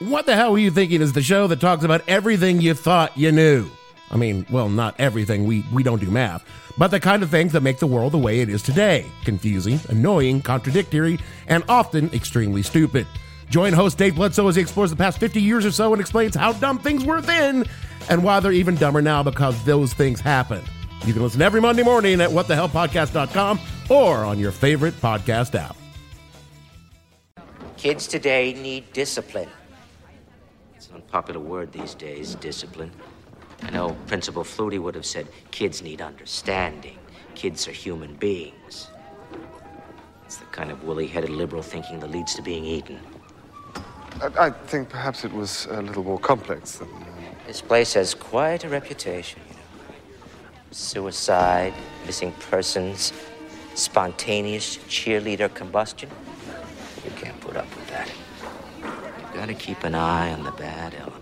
What the Hell Were You Thinking is the show that talks about everything you thought you knew. I mean, well, not everything, we, we don't do math, but the kind of things that make the world the way it is today confusing, annoying, contradictory, and often extremely stupid. Join host Dave Bledsoe as he explores the past 50 years or so and explains how dumb things were then and why they're even dumber now because those things happened. You can listen every Monday morning at whatthehellpodcast.com or on your favorite podcast app. Kids today need discipline. It's an unpopular word these days, discipline. I know Principal Flutie would have said kids need understanding. Kids are human beings. It's the kind of woolly headed liberal thinking that leads to being eaten. I, I think perhaps it was a little more complex than. Uh, this place has quite a reputation, you know. Suicide, missing persons, spontaneous cheerleader combustion. You can't put up with that. Gotta keep an eye on the bad element.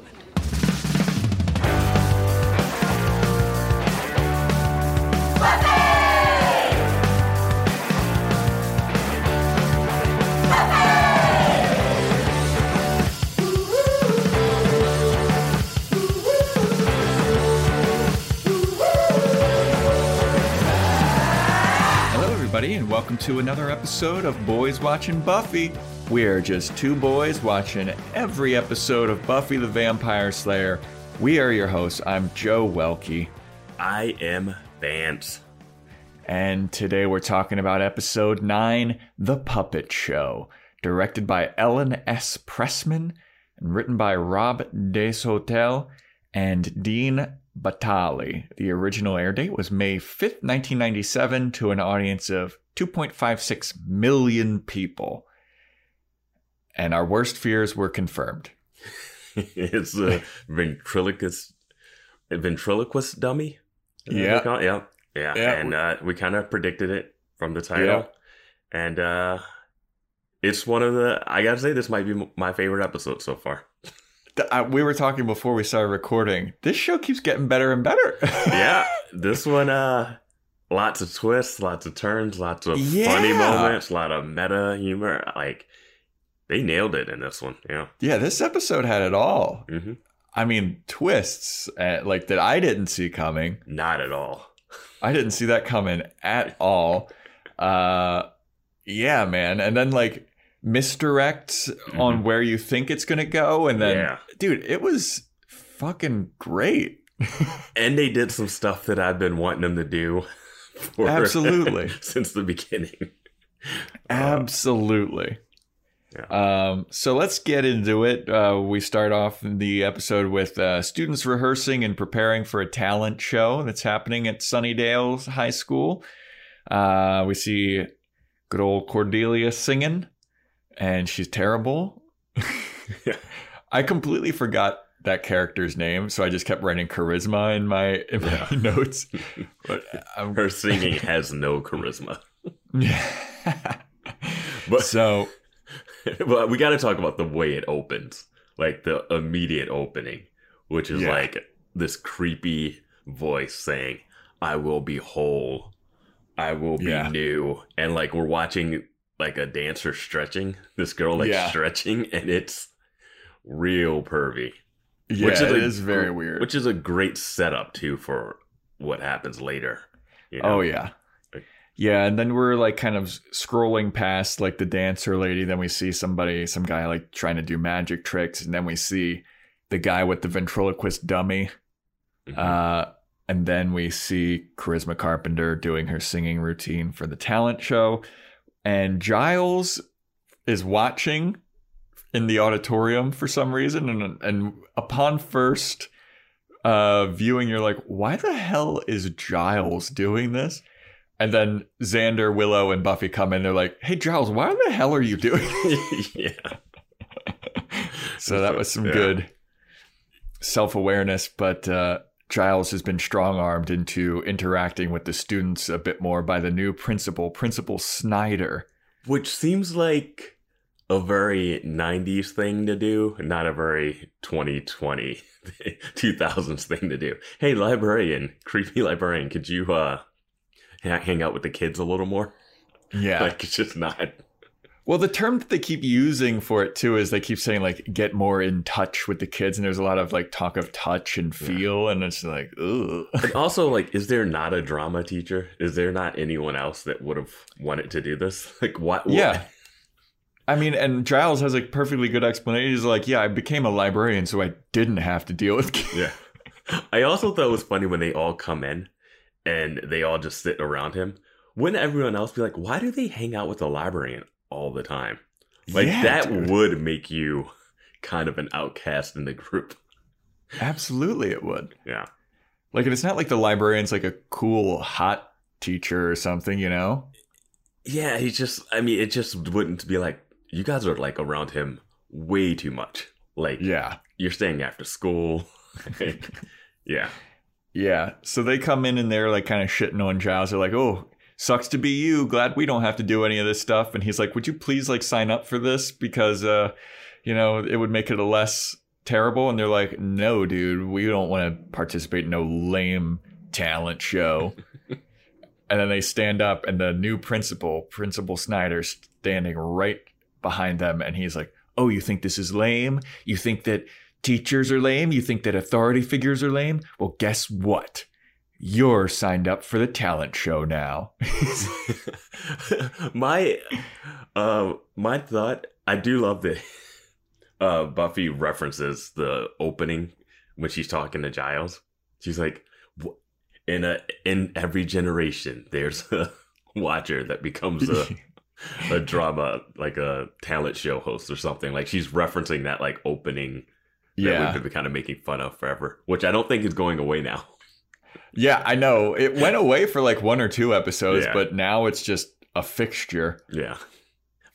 Hello, everybody, and welcome to another episode of Boys Watching Buffy. We're just two boys watching every episode of Buffy the Vampire Slayer. We are your hosts. I'm Joe Welkie, I am Vance. and today we're talking about episode 9 The Puppet Show, directed by Ellen S. Pressman and written by Rob Des Hotel and Dean Batali. The original air date was May 5th, 1997, to an audience of 2.56 million people. And our worst fears were confirmed. it's a ventriloquist, a ventriloquist dummy. Is that what Yeah. they call it? yeah, yeah, Yeah. And uh, we kind of predicted it from the title, Yeah. and uh, it's one of the. I gotta say, this might be my favorite episode so far. Uh, we were talking before we started recording. This show keeps getting better and better. yeah, this one, uh, lots of twists, lots of turns, lots of Yeah. funny moments, a lot of meta humor. Like they nailed it in this one. Yeah. yeah, this episode had it all. hmm I mean, twists uh, like that I didn't see coming. Not at all. I didn't see that coming at all. Uh, yeah, man. And then like misdirects on where you think it's gonna go, and then, Yeah. dude, it was fucking great. And they did some stuff that I've been wanting them to do. For, Absolutely. since the beginning. Absolutely. Um, so let's get into it. Uh, we start off the episode with uh, students rehearsing and preparing for a talent show that's happening at Sunnydale High School. Uh, we see good old Cordelia singing, and she's terrible. Yeah. I completely forgot that character's name, so I just kept writing charisma in my in my notes. But I'm, Her singing has no charisma. yeah. But so but we got to talk about the way it opens, like the immediate opening, which is Yeah. like this creepy voice saying, "I will be whole, I will be Yeah. new," and like we're watching like a dancer stretching, this girl like Yeah. stretching, and it's real pervy. yeah, which is it a is very weird. Which is a great setup too for what happens later. you Oh yeah. Yeah, and then we're like kind of scrolling past like the dancer lady, then we see somebody, some guy like trying to do magic tricks, and then we see the guy with the ventriloquist dummy. Mhm. Uh and then we see Charisma Carpenter doing her singing routine for the talent show. And Giles is watching in the auditorium for some reason. And, and upon first uh, viewing, you're like, why the hell is Giles doing this? And then Xander, Willow, and Buffy come in. They're like, hey, Giles, why the hell are you doing yeah. so that was some Yeah. good self awareness. But uh, Giles has been strong armed into interacting with the students a bit more by the new principal, Principal Snyder. Which seems like a very 90s thing to do, not a very 2020, 2000s thing to do. Hey, librarian, creepy librarian, could you uh hang out with the kids a little more? Yeah. Like, it's just not. Well, the term that they keep using for it too is they keep saying like get more in touch with the kids, and there's a lot of like talk of touch and feel, and it's like, ugh. And also, like, is there not a drama teacher? Is there not anyone else that would have wanted to do this? Like, what? Yeah. I mean, and Giles has a perfectly good explanation. He's like, yeah, I became a librarian, so I didn't have to deal with kids. Yeah. I also thought it was funny when they all come in and they all just sit around him. Wouldn't everyone else be like, why do they hang out with the librarian all the time? Like, Yeah, that dude. would make you kind of an outcast in the group. Absolutely, it would. Yeah. Like, it's not like the librarian's like a cool, hot teacher or something, you know? Yeah, he just, I mean, it just wouldn't be like, you guys are like around him way too much. Like, Yeah. you're staying after school. yeah. Yeah. So they come in and they're like kind of shitting on Giles. They're like, oh, sucks to be you. Glad we don't have to do any of this stuff. And he's like, would you please like sign up for this? Because, uh, you know, it would make it a less terrible. And they're like, no, dude, we don't want to participate in no lame talent show. and then they stand up and the new principal, Principal Snyder, standing right behind them. And he's like, oh, you think this is lame? You think that teachers are lame? You think that authority figures are lame? Well, guess what? You're signed up for the talent show now. my uh my thought i do love that uh buffy references the opening when she's talking to giles she's like in a in every generation there's a watcher that becomes a a drama like a talent show host or something like she's referencing that like opening that yeah. we've been kind of making fun of forever which i don't think is going away now Yeah, I know. It went away for like one or two episodes, Yeah. but now it's just a fixture. Yeah.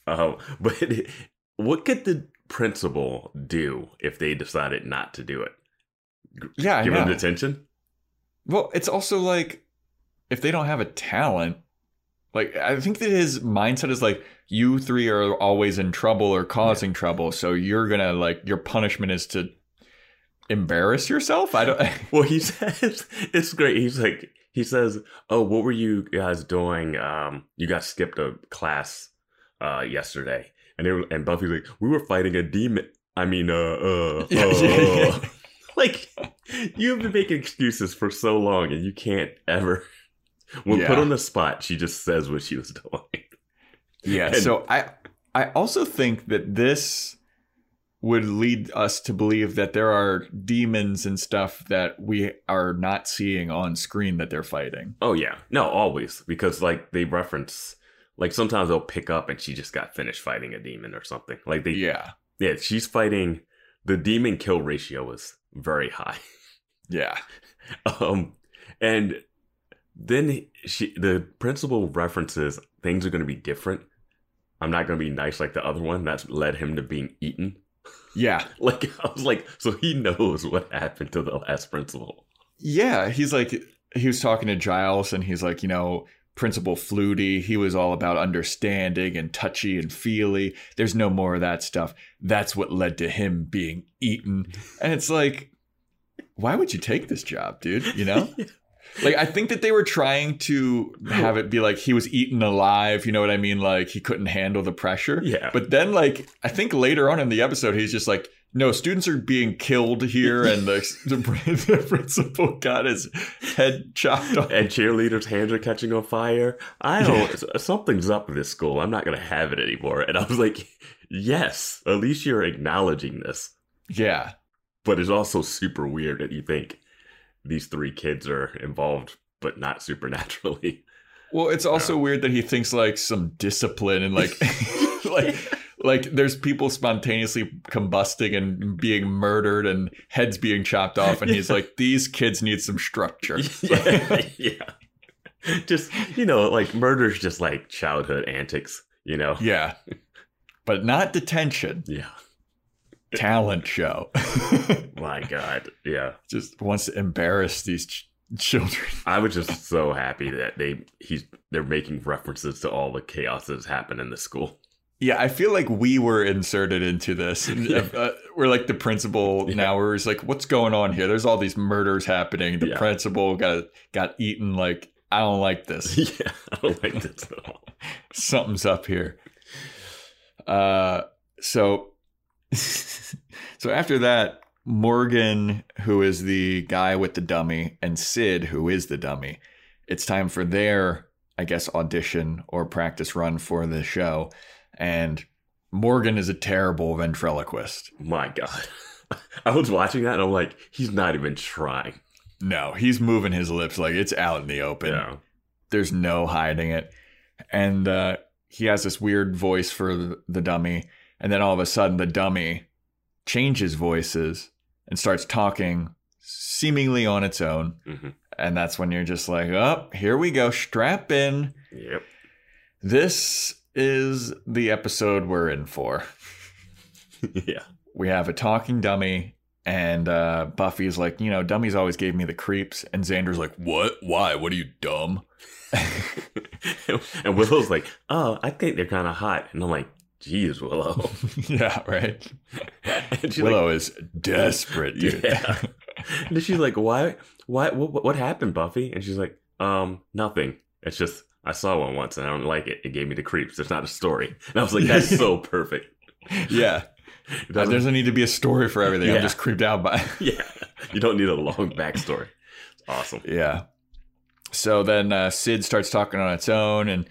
Um, but what could the principal do if they decided not to do it? Yeah, Give him detention? Well, it's also like if they don't have a talent, like I think that his mindset is like you three are always in trouble or causing trouble, so you're gonna like your punishment is to embarrass yourself. I don't. Well, he says it's great. He's like he says, "Oh, what were you guys doing? Um, you guys skipped a class uh yesterday." And they were, and Buffy's like, "We were fighting a demon. I mean, uh, uh, Yeah, uh, yeah, yeah. like you've been making excuses for so long, and you can't ever." When put on the spot, she just says what she was doing. Yeah. And- so I I also think that this would lead us to believe that there are demons and stuff that we are not seeing on screen that they're fighting. Oh yeah, no, always because like they reference, like sometimes they'll pick up and she just got finished fighting a demon or something. Like they, Yeah. yeah, she's fighting. The demon kill ratio was very high. Yeah. Um, and then she, the principal references things are going to be different. I'm not going to be nice like the other one. That's led him to being eaten. Yeah. Like I was like, so he knows what happened to the last principal. Yeah. He's like he was talking to Giles and he's like, you know, Principal Flutie, he was all about understanding and touchy and feely. There's no more of that stuff. That's what led to him being eaten. And it's like, why would you take this job, dude? You know? Like I think that they were trying to have it be like he was eaten alive, you know what I mean? Like he couldn't handle the pressure. Yeah. But then like I think later on in the episode he's just like, no, students are being killed here and the, the, principal got his head chopped off. and cheerleaders' hands are catching on fire. I don't. Something's up with this school. I'm not going to have it anymore. And I was like, yes, at least you're acknowledging this. Yeah. But it's also super weird that you think these three kids are involved, but not supernaturally. Well, it's also um, weird that he thinks like some discipline and like like like there's people spontaneously combusting and being murdered and heads being chopped off and he's like these kids need some structure. yeah, yeah. Just you know, like murder's just like childhood antics. You know. yeah. But not detention, Yeah. Talent show. My God. Yeah. Just wants to embarrass these ch- children. I was just so happy that they he's they're making references to all the chaos that's happened in the school. Yeah, I feel like we were inserted into this. Uh, we're like the principal Yeah. now. We're just like, what's going on here? There's all these murders happening. The Yeah. principal got got eaten. Like, I don't like this. yeah, I don't like this at all. Something's up here. Uh, so, so after that, Morgan, who is the guy with the dummy, and Sid, who is the dummy, it's time for their, I guess, audition or practice run for the show. And Morgan is a terrible ventriloquist. My God. I was watching that and I'm like, he's not even trying. No, he's moving his lips like it's out in the open. Yeah. There's no hiding it. And uh, he has this weird voice for the- the dummy. And then all of a sudden, the dummy changes voices and starts talking seemingly on its own. Mhm. And that's when you're just like, oh, here we go. Strap in. Yep. This is the episode we're in for. yeah. We have a talking dummy. And uh, Buffy's like, you know, dummies always gave me the creeps. And Xander's like, what? Why? What are you dumb? and Willow's like, oh, I think they're kind of hot. And I'm like, geez, Willow. yeah, right. Willow is desperate, dude. yeah. and she's like, why? Why? What, what happened, Buffy? And she's like, um, nothing. It's just, I saw one once and I don't like it. It gave me the creeps. It's not a story. And I was like, that's so perfect. yeah. There doesn't need to be a story for everything. I'm just creeped out by. yeah. You don't need a long backstory. It's awesome. yeah. So then uh, Sid starts talking on its own, and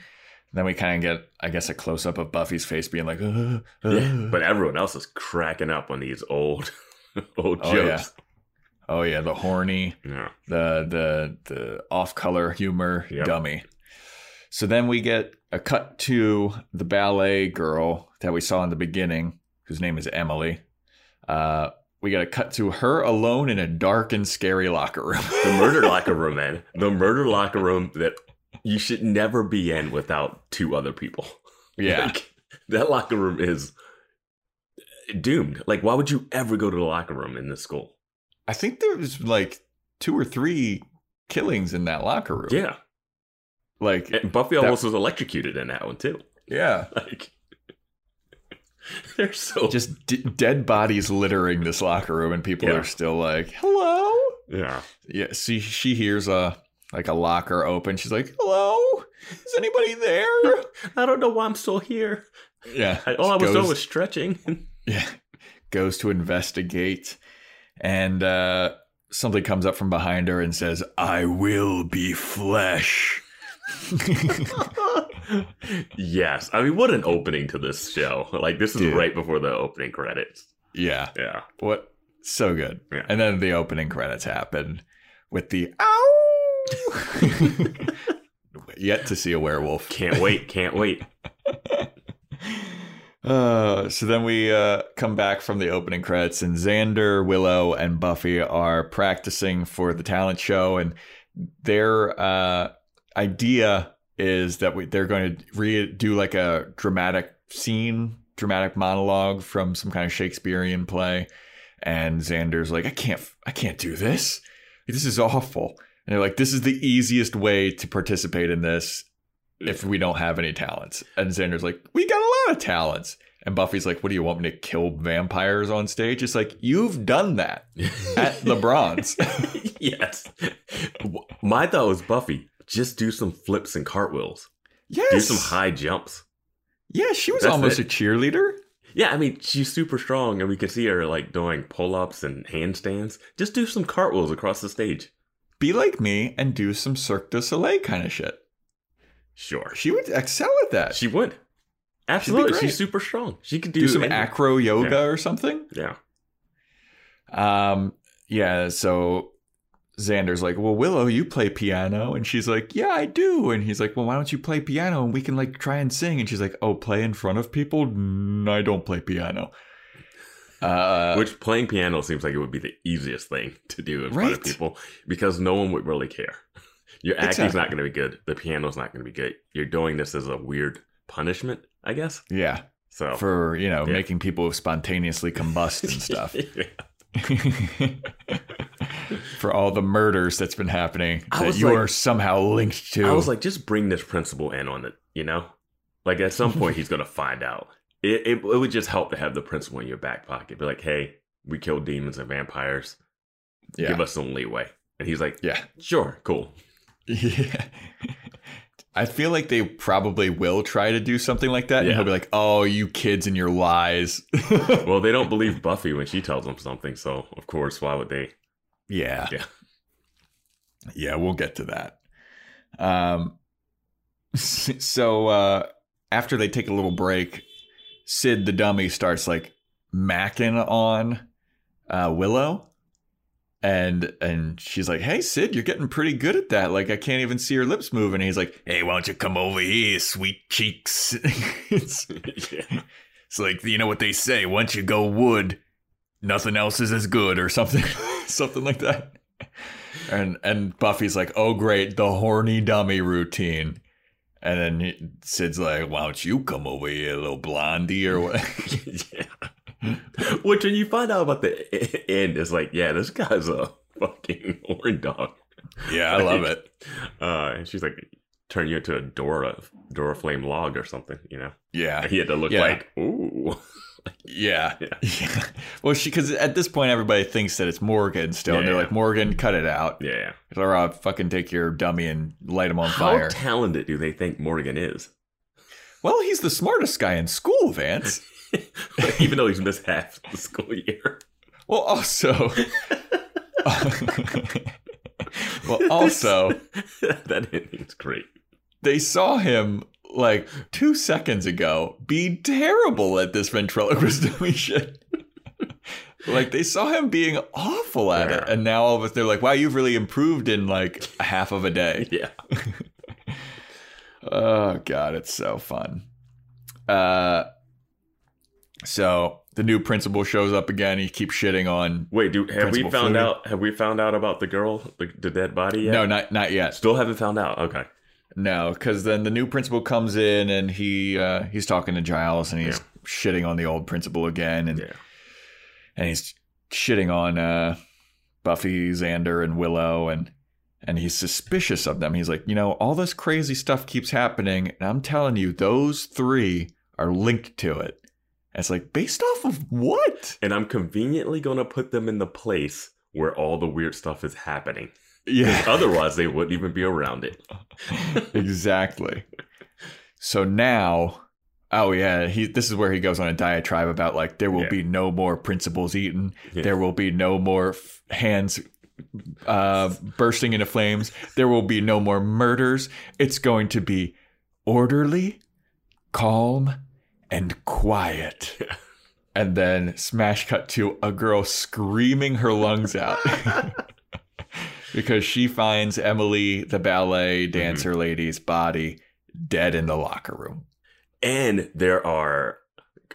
then we kind of get, I guess, a close up of Buffy's face being like, uh, uh. Yeah. But everyone else is cracking up on these old, old Oh, yeah. jokes. oh yeah, the horny, Yeah. the the the off color humor Yep. dummy. So then we get a cut to the ballet girl that we saw in the beginning, whose name is Emily. Uh, we got a cut to her alone in a dark and scary locker room. The murder locker room, man. The murder locker room that you should never be in without two other people. yeah, Like, that locker room is doomed. Like, why would you ever go to the locker room in this school? I think there was like two or three killings in that locker room. Yeah. like And Buffy almost was electrocuted in that one, too. yeah, Like, they're so. just d- dead bodies littering this locker room, and people Yeah. are still like, "Hello." yeah. Yeah, see, she hears a like a locker open. She's like, "Hello, is anybody there?" I don't know why I'm still here. Yeah, I, all I was goes, doing was stretching. yeah, goes to investigate, and uh, something comes up from behind her and says, "I will be flesh." yes. I mean, what an opening to this show. Like, this is Dude. right before the opening credits. yeah, Yeah. what so good. Yeah. And then the opening credits happen with the ow. Yet to see a werewolf. Can't wait. Can't wait. Uh, so then we uh, come back from the opening credits, and Xander, Willow, and Buffy are practicing for the talent show, and their uh, idea is that we, they're going to re- do like a dramatic scene, dramatic monologue from some kind of Shakespearean play, and Xander's like, "I can't, I can't do this. This is awful." And they're like, "This is the easiest way to participate in this." if we don't have any talents. And Xander's like, we got a lot of talents. And Buffy's like, what do you want me to kill vampires on stage? It's like, you've done that at the Bronze. yes. My thought was Buffy. Just do some flips and cartwheels. yes. Do some high jumps. Yeah, she was That's almost it. a cheerleader. Yeah, I mean, she's super strong, and we can see her like doing pull ups and handstands. Just do some cartwheels across the stage. Be like me and do some Cirque du Soleil kind of shit. Sure. She would excel at that. She would. Absolutely. She's super strong. She could do, do some anything. acro yoga Yeah. or something. Yeah. Um, yeah, so Xander's like, Well, Willow, you play piano. And she's like, Yeah, I do. And he's like, Well, why don't you play piano and we can like try and sing? And she's like, Oh, play in front of people? "Mm, I don't play piano. Uh, Which playing piano seems like it would be the easiest thing to do in front of people because no one would really care. Your acting's Exactly. not going to be good. The piano's not going to be good. You're doing this as a weird punishment, I guess. yeah, So for, you know, Yeah. making people spontaneously combust and stuff. for all the murders that's been happening I that you like- are somehow linked to. I was like, just bring this principal in on it, you know? Like at some point he's gonna find out. It, it it would just help to have the principal in your back pocket. Be like, hey, we killed demons and vampires. yeah. Give us some leeway. And he's like, yeah. sure, cool. Yeah. I feel like they probably will try to do something like that, and he'll be like, "Oh, you kids and your lies." Well, they don't believe Buffy when she tells them something, so of course, why would they? yeah, Yeah. yeah. We'll get to that. Um, so uh, after they take a little break, Sid the dummy starts like macking on uh, Willow. And and she's like, "Hey Sid, you're getting pretty good at that. Like I can't even see your lips move." And he's like, "Hey, why don't you come over here, sweet cheeks?" it's, yeah. it's like you know what they say: once you go wood, nothing else is as good, or something, something like that. And and Buffy's like, "Oh great, the horny dummy routine." And then he- Sid's like, "Why don't you come over here, little blondie, or what?" yeah. Which, when you find out about the end, it's like, yeah, this guy's a fucking horn dog. yeah, I love it. Uh, and she's like, turn you into a Dora, Duraflame log or something, you know? Yeah, He had to look Yeah. like, ooh. Yeah. Yeah. yeah. Well, she because at this point everybody thinks that it's Morgan still, and they're yeah. like, Morgan, cut it out. Yeah. Or I'll fucking take your dummy and light him on How fire. How talented do they think Morgan is? well, he's the smartest guy in school, Vance. Even though he's missed half the school year. Well, also. well, also, that ending's great. they saw him like two seconds ago be terrible at this ventriloquist shit. like they saw him being awful at it, and now all of us they're like, "Wow, you've really improved in like half of a day." Yeah. Oh god, it's so fun. Uh, so the new principal shows up again. He keeps shitting on. Wait, do have Principal we found Flutie. out? Have we found out about the girl, the, the dead body yet? No, not not yet. Still haven't found out. Okay. No, because then the new principal comes in and he uh, he's talking to Giles and he's Yeah. shitting on the old principal again, and Yeah. and he's shitting on uh, Buffy, Xander, and Willow, and and he's suspicious of them. He's like, you know, all this crazy stuff keeps happening, and I'm telling you, those three are linked to it. And it's like based off of what? And I'm conveniently going to put them in the place where all the weird stuff is happening. Yeah, Otherwise, they wouldn't even be around it. exactly. So now, oh yeah, he. This is where he goes on a diatribe about like there will Yeah. be no more principals eaten. Yeah. There will be no more f- hands uh, bursting into flames. There will be no more murders. It's going to be orderly, calm, and quiet. And then smash cut to a girl screaming her lungs out because she finds Emily, the ballet dancer lady's body, dead in the locker room. And there are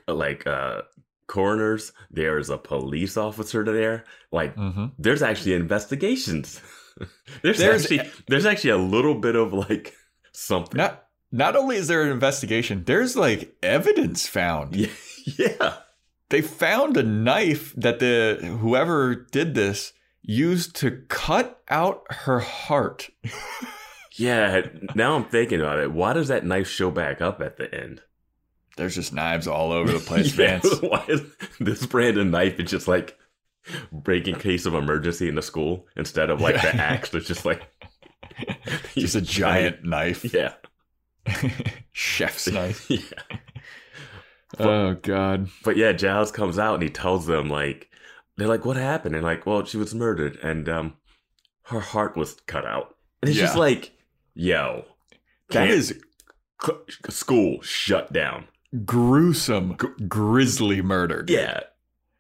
like uh coroners, there's a police officer there. Like Mm-hmm. there's actually investigations. there's, There's- actually there's actually a little bit of like something. Not not only is there an investigation, there's like evidence found. yeah. yeah. They found a knife that the whoever did this used to cut out her heart. Yeah, now I'm thinking about it. Why does that knife show back up at the end? There's just knives all over the place, Yeah, Vance. Why is this brand of knife is just like breaking case of emergency in the school instead of like the Yeah. axe that's just like Just a giant knife. Yeah. Chef's knife. yeah. Oh god. But yeah, Giles comes out and he tells them like they're like, What happened? And like, well, she was murdered and um her heart was cut out. And it's just like, yo, That is school shut down. gruesome, g- grisly murder. dude. Yeah.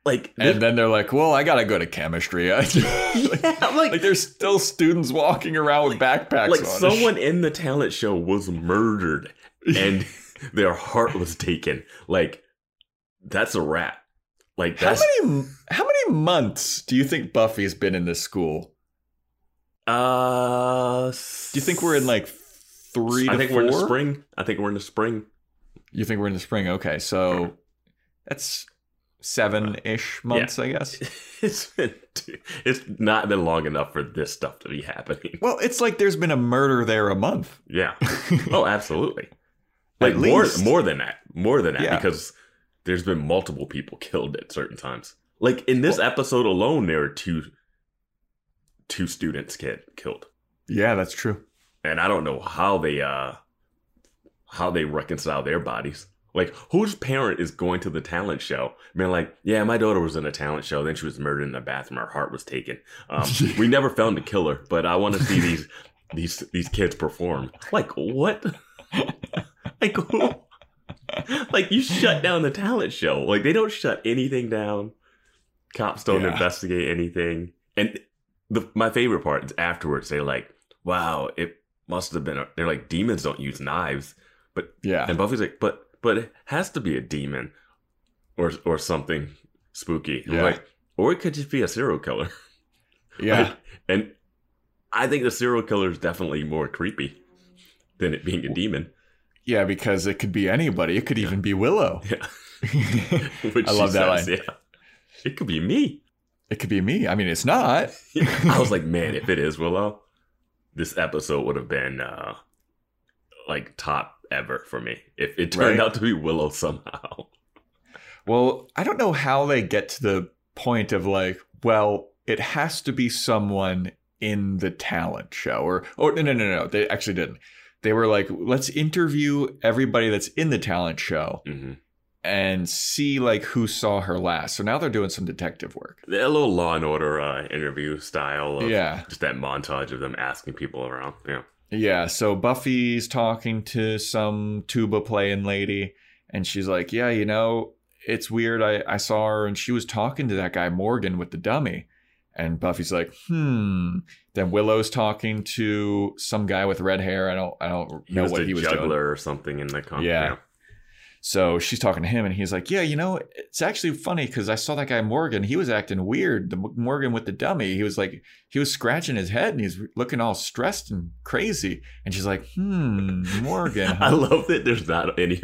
Like And then they're like, "Well, I gotta go to chemistry." like, yeah, like, like there's still students walking around with backpacks like on. someone in the talent show was murdered and their heart was taken. Like that's a wrap. Like How many how many months do you think Buffy's been in this school? uh Do you think we're in like three? I think four? we're in the spring. I think we're in the spring. You think we're in the spring? Okay, so that's seven ish months, I guess. It's been it's not been long enough for this stuff to be happening. Well, it's like there's been a murder there a month. Yeah. Oh, absolutely. Like more more than that. More than that Yeah. because there's been multiple people killed at certain times. Like in this episode alone there are two two students get killed. Yeah, that's true. And I don't know how they uh how they reconcile their bodies. Like, whose parent is going to the talent show? Being like, yeah, my daughter was in a talent show. Then she was murdered in the bathroom. Her heart was taken. Um, we never found the killer, but I want to see these these these kids perform. Like, what? like, who? like you shut down the talent show. Like they don't shut anything down. Cops don't Yeah. investigate anything. And the my favorite part is afterwards. They're like, "Wow, it must have been." A, they're like, "Demons don't use knives." But Yeah. and Buffy's like, "But but it has to be a demon, or or something spooky." Yeah. Like, or it could just be a serial killer. Yeah. Like, and I think the serial killer is definitely more creepy than it being a demon. Yeah, because it could be anybody. It could even be Willow. Yeah. I love that says, line. Yeah. It could be me. It could be me. I mean, it's not. I was like, man, if it is Willow, this episode would have been uh like top ever for me. If it turned Right. out to be Willow somehow. Well, I don't know how they get to the point of like, well, it has to be someone in the talent show, or or no, no, no, no. They actually didn't. They were like, let's interview everybody that's in the talent show hmm and see like who saw her last. So now they're doing some detective work. A little Law and Order uh, interview style. Of Yeah. Just that montage of them asking people around. Yeah. Yeah, so Buffy's talking to some tuba playing lady, and she's like, Yeah, you know, it's weird. I, I saw her and she was talking to that guy Morgan with the dummy. And Buffy's like, hmm. Then Willow's talking to some guy with red hair. I don't I don't He know was what he was juggler doing. or something in the con- Yeah. So she's talking to him, and he's like, "Yeah, you know, it's actually funny because I saw that guy Morgan. He was acting weird. The Morgan with the dummy. He was like, he was scratching his head, and he's looking all stressed and crazy. And she's like, "Hmm, Morgan." I love that there's not any.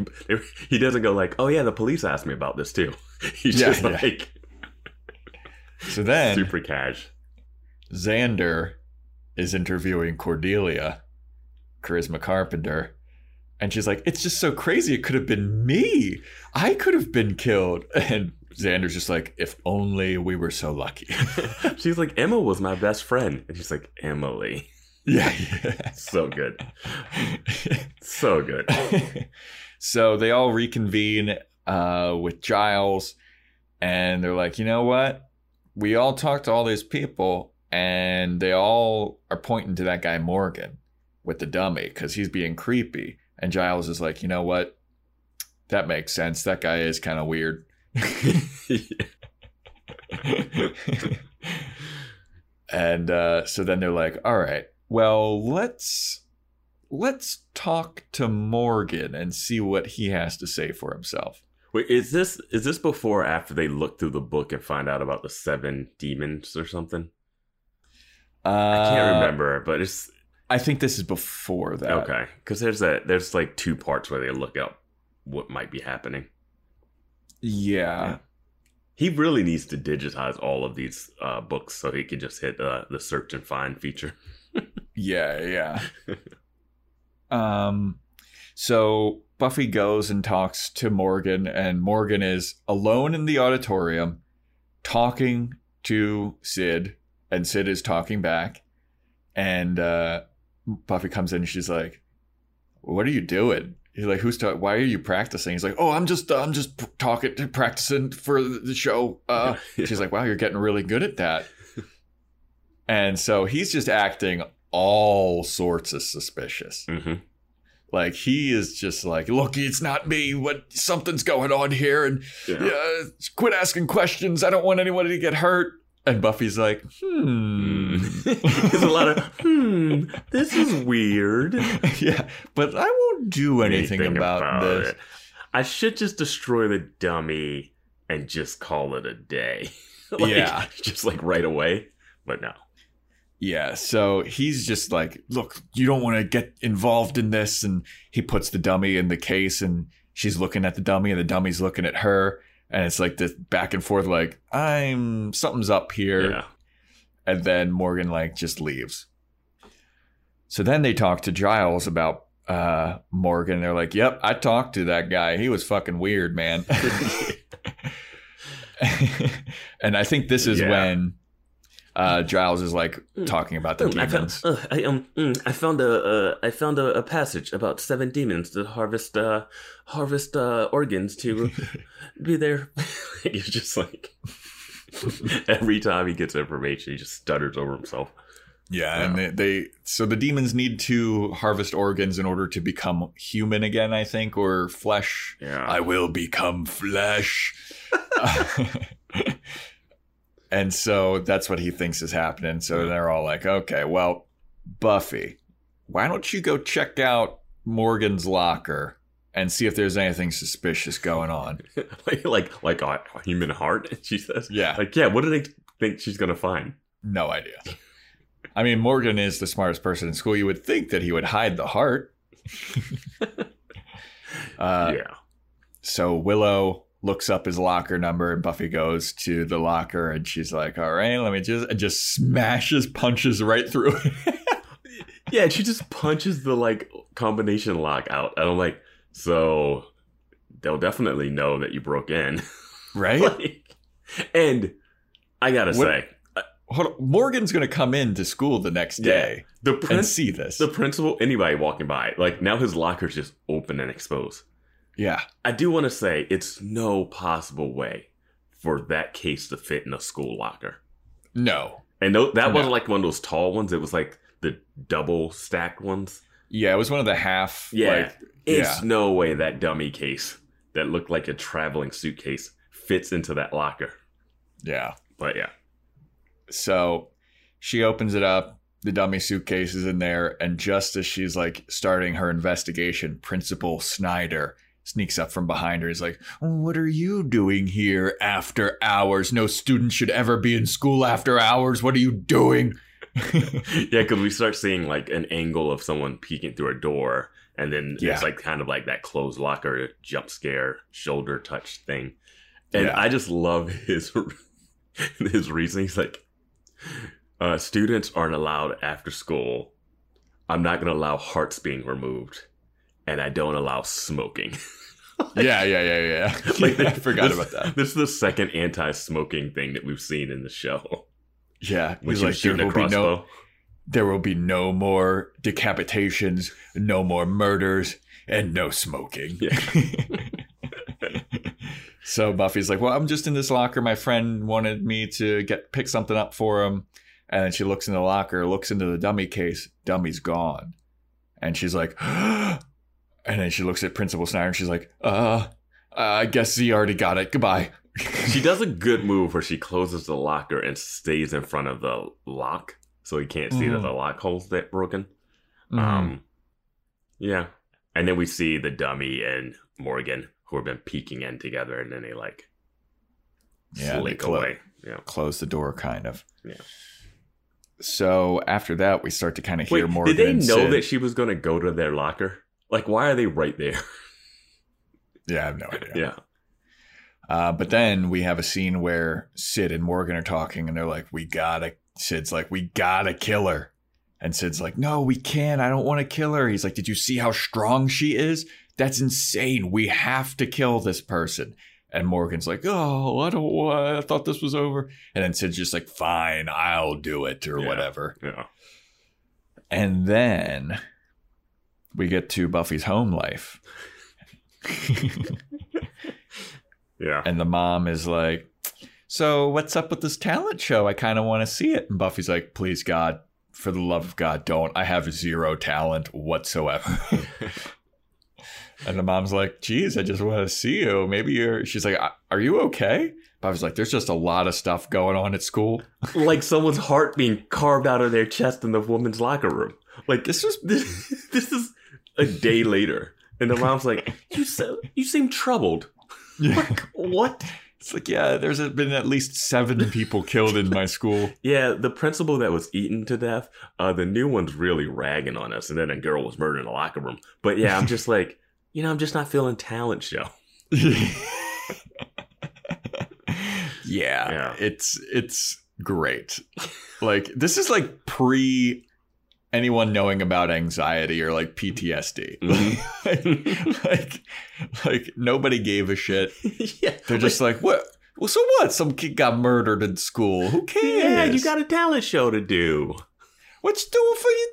He doesn't go like, "Oh yeah, the police asked me about this too." He's Yeah, just yeah. like so then super cash. Xander is interviewing Cordelia, Charisma Carpenter, and she's like, "It's just so crazy. It could have been me. I could have been killed." And Xander's just like, "If only we were so lucky." She's like, Emma was my best friend, and she's like, Emily. yeah. yeah. So good, so good. so they all reconvene uh, with Giles, and they're like, you know what? We all talk to all these people, and they all are pointing to that guy Morgan with the dummy because he's being creepy. And Giles is like, you know what? That makes sense. That guy is kind of weird. and uh, so then they're like, all right, well, let's let's talk to Morgan and see what he has to say for himself. Wait, is this is this before or after they look through the book and find out about the seven demons or something? Uh, I can't remember, but it's I think this is before that. okay because there's a there's like two parts where they look up what might be happening. Yeah. He really needs to digitize all of these uh, books so he can just hit uh, the search and find feature. Yeah, yeah. um so Buffy goes and talks to Morgan and Morgan is alone in the auditorium talking to Sid and Sid is talking back and uh Buffy comes in and she's like what are you doing? He's like, "Who's talking? Why are you practicing?" He's like, "Oh, I'm just, I'm just talking, practicing for the show." Uh, She's like, wow, you're getting really good at that. and so he's just acting all sorts of suspicious. hmm Like he is just like, look, it's not me. What something's going on here, and Yeah. yeah, quit asking questions. I don't want anybody to get hurt. And Buffy's like, hmm, There's a lot of hmm. This is weird. yeah, but I won't do anything, about, this. it. I should just destroy the dummy and just call it a day. Like, Yeah. just like right away. But no. Yeah, so he's just like, look, you don't want to get involved in this. And he puts the dummy in the case and she's looking at the dummy and the dummy's looking at her. And it's like this back and forth, like, I'm something's up here. Yeah. And then Morgan, like, just leaves. So then they talk to Giles about uh, Morgan. They're like, yep, I talked to that guy. He was fucking weird, man. and I think this is Yeah. when Uh, Giles is like talking about the Mm, I demons. found, uh, I, um, mm, I found a, uh, I found a, a passage about seven demons that harvest, uh, harvest uh, organs to be there. He's just like every time he gets information, he just stutters over himself. Yeah, and they, they so the demons need to harvest organs in order to become human again, I think, or flesh. Yeah. I will become flesh. And so that's what he thinks is happening. So they're all like, okay, well, Buffy, why don't you go check out Morgan's locker and see if there's anything suspicious going on? like, like, like a, human heart. She says, Yeah. like, yeah. What do they think she's gonna find? No idea. I mean, Morgan is the smartest person in school. You would think that he would hide the heart. uh, yeah. So Willow looks up his locker number, and Buffy goes to the locker, and she's like, "All right, let me just," and just smashes, punches right through it. Yeah, she just punches the like combination lock out. And I'm like, so they'll definitely know that you broke in. right? like, and I gotta What- say, Hold on. Morgan's gonna come in to school the next day the and see this. the principal, anybody walking by, like now his locker's just open and exposed. Yeah, I do want to say it's no possible way for that case to fit in a school locker. no, And tho- that No. wasn't like one of those tall ones. It was like the double stacked ones. yeah, it was one of the half. Yeah. like, It's yeah. no way that dummy case that looked like a traveling suitcase fits into that locker. yeah. But yeah. So she opens it up. The dummy suitcase is in there, and just as she's like starting her investigation, Principal Snyder sneaks up from behind her. He's like, "What are you doing here after hours? No student should ever be in school after hours. What are you doing?" Yeah, because we start seeing like an angle of someone peeking through a door, and then Yeah. it's like kind of like that closed locker jump scare shoulder touch thing. And Yeah. I just love his his reasoning. He's like, uh, students aren't allowed after school. I'm not going to allow hearts being removed, and I don't allow smoking. yeah, yeah, yeah, yeah. Like, I forgot this- about that. This is the second anti-smoking thing that we've seen in the show. Yeah, When he's like, shooting there a will be no, crossbow. there will be no more decapitations, no more murders, and no smoking. Yeah. so Buffy's like, "Well, I'm just in this locker. My friend wanted me to get pick something up for him." And then she looks in the locker, looks into the dummy case. Dummy's gone, and she's like, and then she looks at Principal Snyder, and she's like, "Uh, I guess he already got it. Goodbye." She does a good move where she closes the locker and stays in front of the lock, so he can't see that Mhm. the lock hole's that broken. Um, Um, yeah, and then we see the dummy and Morgan who have been peeking in together, and then they like Yeah, they slink clo- away. Yeah. close the door, kind of. Yeah. So after that, we start to kind of hear Wait, Morgan. did they know Sid. that she was going to go to their locker? Like, why are they right there? Yeah, I have no idea. yeah. Uh, but then we have a scene where Sid and Morgan are talking, and they're like, "We gotta." Sid's like, "We gotta kill her," and Sid's like, "No, we can't. I don't want to kill her." He's like, "Did you see how strong she is? That's insane. We have to kill this person." And Morgan's like, "Oh, I don't. want. I thought this was over." And then Sid's just like, "Fine, I'll do it," or Yeah. whatever. Yeah. And then we get to Buffy's home life. Yeah. And the mom is like, So, what's up with this talent show? I kind of want to see it. And Buffy's like, Please, God, for the love of God, don't. I have zero talent whatsoever. and the mom's like, Geez, I just want to see you. Maybe you're. She's like, Are you okay? Buffy's like, There's just a lot of stuff going on at school. like someone's heart being carved out of their chest in the woman's locker room. Like this is this, this is a day later, and the mom's like, "You so you seem troubled." Like what? It's like, Yeah, there's been at least seven people killed in my school. Yeah, the principal that was eaten to death. Uh, the new one's really ragging on us, and then a girl was murdered in the locker room. But yeah, I'm just like, you know, I'm just not feeling talent show. yeah, Yeah. it's it's great. Like this is like pre anyone knowing about anxiety or like PTSD. Mhm. like, like nobody gave a shit. yeah, They're just like, what? Well, so what? Some kid got murdered in school. Who cares? Yeah, you got a talent show to do. What you doing for your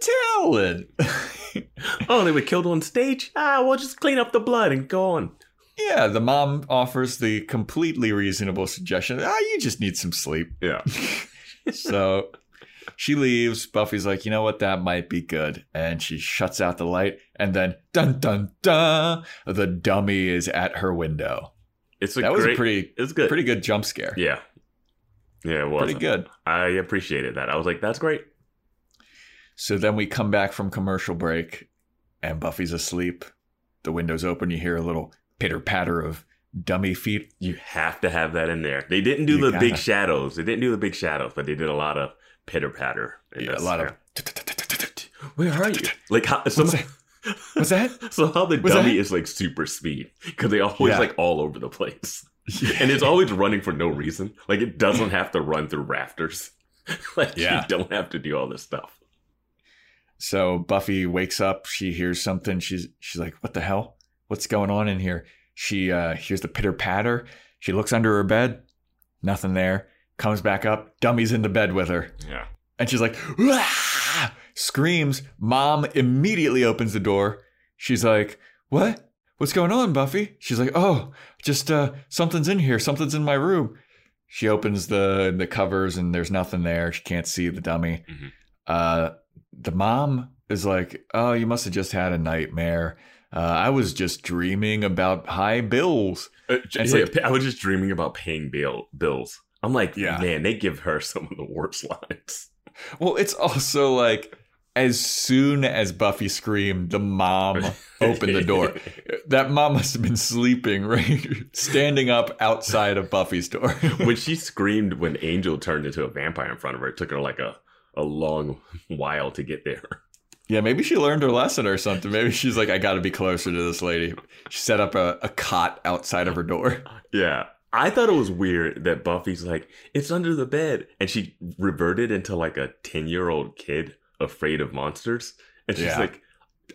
talent? Oh, they were killed on stage? Ah, well, just clean up the blood and go on. yeah, the mom offers the completely reasonable suggestion. Ah, you just need some sleep. Yeah. So she leaves. Buffy's like, you know what? That might be good. And she shuts out the light. And then, dun dun dun, the dummy is at her window. It's a that was a pretty, it's good. pretty good jump scare. Yeah. Yeah, it was. Pretty good. I appreciated that. I was like, that's great. So then we come back from commercial break, and Buffy's asleep. The window's open. You hear a little pitter patter of dummy feet. You have to have that in there. They didn't do You the big gotta. shadows. They didn't do the big shadows, but they did a lot of pitter patter. Yeah, a lot of. Where are you? Like how? What's Some, that? What's that? so how the What's dummy that? is like super speed because they always Yeah. like all over the place, and it's always running for no reason. Like it doesn't have to run through rafters. like Yeah. you don't have to do all this stuff. So Buffy wakes up. She hears something. She's she's like, "What the hell? What's going on in here?" She uh, hears the pitter patter. She looks under her bed. Nothing there. Comes back up. Dummy's in the bed with her. Yeah. And she's like, "Ah!" screams. Mom immediately opens the door. She's like, What? What's going on, Buffy? She's like, Oh, just uh, something's in here. Something's in my room. She opens the the covers and there's nothing there. She can't see the dummy. Mhm. Uh, the mom is like, Oh, you must have just had a nightmare. Uh, I was just dreaming about high bills. Uh, yeah, like- I was just dreaming about paying bill bills. I'm like, Yeah. man, they give her some of the worst lines. Well, it's also like as soon as Buffy screamed, the mom opened the door. That mom must have been sleeping, right? Standing up outside of Buffy's door. when she screamed when Angel turned into a vampire in front of her, it took her like a, a long while to get there. yeah, maybe she learned her lesson or something. Maybe she's like, I got to be closer to this lady. She set up a, a cot outside of her door. Yeah. I thought it was weird that Buffy's like, it's under the bed. And she reverted into like a 10 year old kid afraid of monsters. And she's Yeah. like,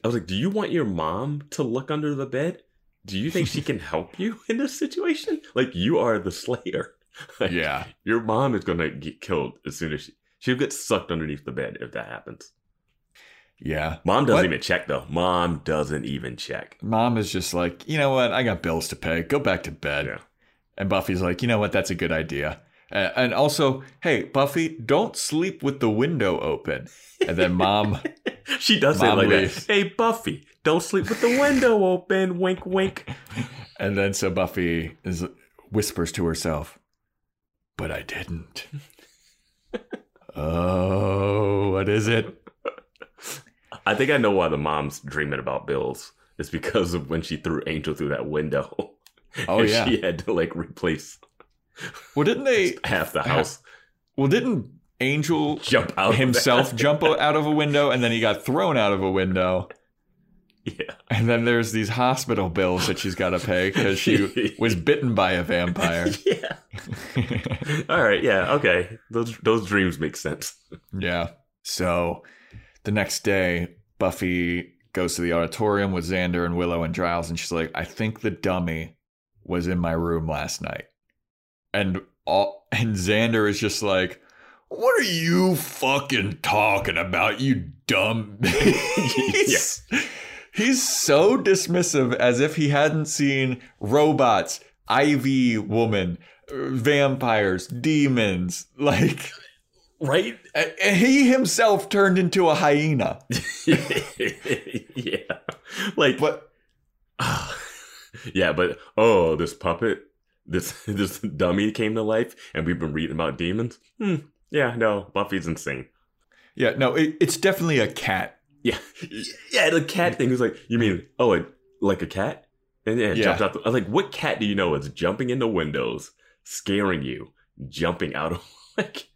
I was like, do you want your mom to look under the bed? Do you think she can help you in this situation? Like, you are the slayer. Like, Yeah. Your mom is going to get killed as soon as she, she'll get sucked underneath the bed if that happens. Yeah. Mom doesn't What? even check though. Mom doesn't even check. Mom is just like, you know what? I got bills to pay. Go back to bed. Yeah. And Buffy's like, you know what? That's a good idea. Uh, and also, hey, Buffy, don't sleep with the window open. And then mom, She does say it like leaves. that. Hey Buffy, don't sleep with the window open. Wink, wink. and then so Buffy is whispers to herself, but I didn't. oh, what is it? I think I know why the mom's dreaming about bills. It's because of when she threw Angel through that window. Oh And yeah. she had to like replace Well, didn't they? half the house. Well, didn't Angel Jump out himself jump out of a window, and then he got thrown out of a window? Yeah. And then there's these hospital bills that she's got to pay because she was bitten by a vampire. yeah. All right. Yeah. Okay. Those those dreams make sense. Yeah. So the next day, Buffy goes to the auditorium with Xander and Willow and Giles, and she's like, I think the dummy was in my room last night. And all and Xander is just like, What are you fucking talking about, you dumb he's, he's so dismissive as if he hadn't seen robots, Ivy woman, vampires, demons, like Right. and and he himself turned into a hyena. yeah. Like But yeah, but oh, this puppet, this this dummy came to life, and we've been reading about demons. Hmm. Yeah, no, Buffy's insane. yeah, no, it, it's definitely a cat. Yeah, yeah. The cat thing was like, you mean oh, it, like a cat? And yeah, it Yeah. jumps out. The, I was like, what cat do you know is jumping into windows, scaring you, jumping out of like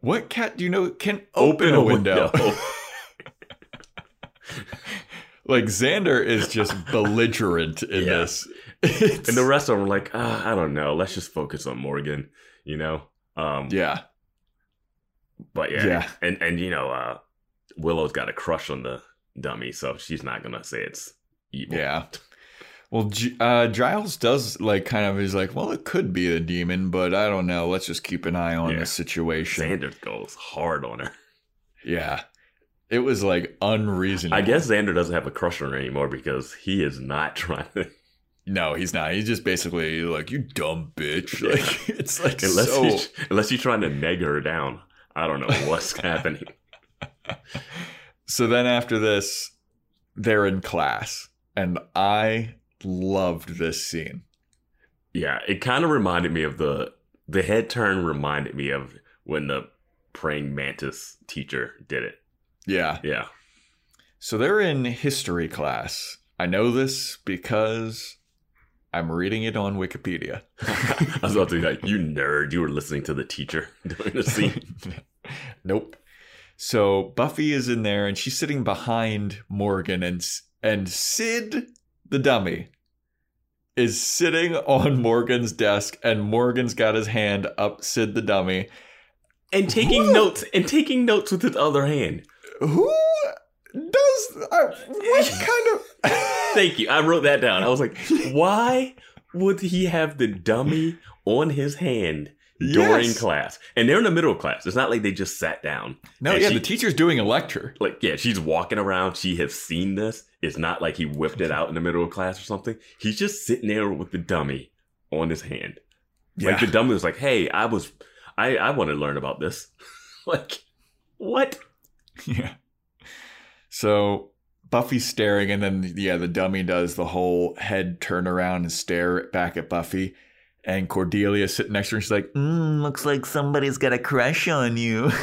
What cat do you know can open, a window? Like Xander is just belligerent in Yeah. this. It's- and the rest of them are like, ah, I don't know. Let's just focus on Morgan. You know. Um, yeah, But yeah, Yeah. and and you know, uh, Willow's got a crush on the dummy, so she's not gonna say it's evil. yeah. Well, G- uh, Giles does like kind of. He's like, well, it could be a demon, but I don't know. Let's just keep an eye on Yeah. the situation. Xander goes hard on her. Yeah, it was like unreasonable. I guess Xander doesn't have a crush on her anymore because he is not trying to. no, he's not. He's just basically like, you dumb bitch. Like it's like Unless so. he's, unless you're trying to neg her down. I don't know what's happening. So then after this, they're in class, and I loved this scene. Yeah, it kind of reminded me of the the head turn. Reminded me of when the praying mantis teacher did it. Yeah. Yeah, So they're in history class. I know this because I'm reading it on Wikipedia. I was about to be like, you nerd, you were listening to the teacher during the scene. nope. So Buffy is in there and she's sitting behind Morgan and and Sid the dummy is sitting on Morgan's desk and Morgan's got his hand up Sid the dummy. and taking notes and taking notes with his other hand. Who does uh, what kind of Thank you. I wrote that down. I was like, why would he have the dummy on his hand during Yes. class? And they're in the middle of class. It's not like they just sat down. No, And yeah, she- the teacher's doing a lecture. Like, yeah, she's walking around. She has seen this. It's not like he whipped it out in the middle of class or something. He's just sitting there with the dummy on his hand. Like the dummy was like, "Hey, I was, I, I want to learn about this." like, what? Yeah. So Buffy's staring, and then yeah, the dummy does the whole head turn around and stare back at Buffy. And Cordelia's sitting next to her, and she's like, mm, "Looks like somebody's got a crush on you."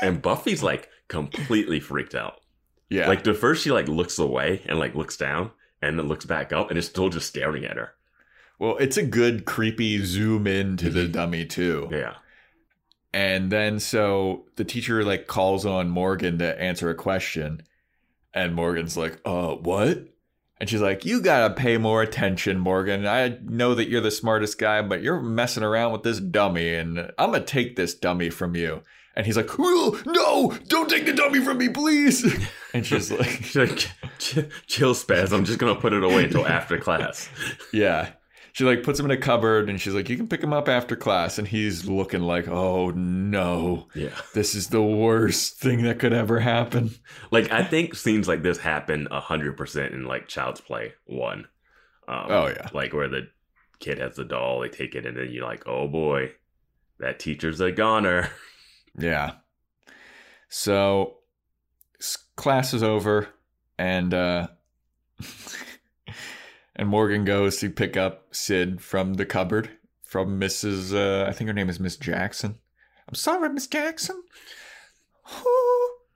And Buffy's like completely freaked out. yeah, Like the first she like looks away and like looks down and then looks back up and is still just staring at her. well, it's a good creepy zoom in to the dummy too. Yeah. And then so the teacher like calls on Morgan to answer a question. And Morgan's like, uh, what? And she's like, You gotta pay more attention, Morgan. I know that you're the smartest guy, but you're messing around with this dummy, and I'm gonna take this dummy from you. And he's like, "Ooh, No, don't take the dummy from me, please. And she's like, She's like, chill spaz. I'm just gonna put it away until after class. Yeah. She like puts him in a cupboard and she's like, You can pick him up after class. And he's looking like, Oh no, Yeah. this is the worst thing that could ever happen. Like I think scenes like this happen hundred percent in like Child's Play one. Um, Oh, yeah. Like where the kid has the doll, they take it, and then you're like, oh boy, that teacher's a goner. Yeah. So class is over and uh and Morgan goes to pick up Sid from the cupboard from Mrs. Uh, I think her name is Miss Jackson. I'm sorry, Miss Jackson.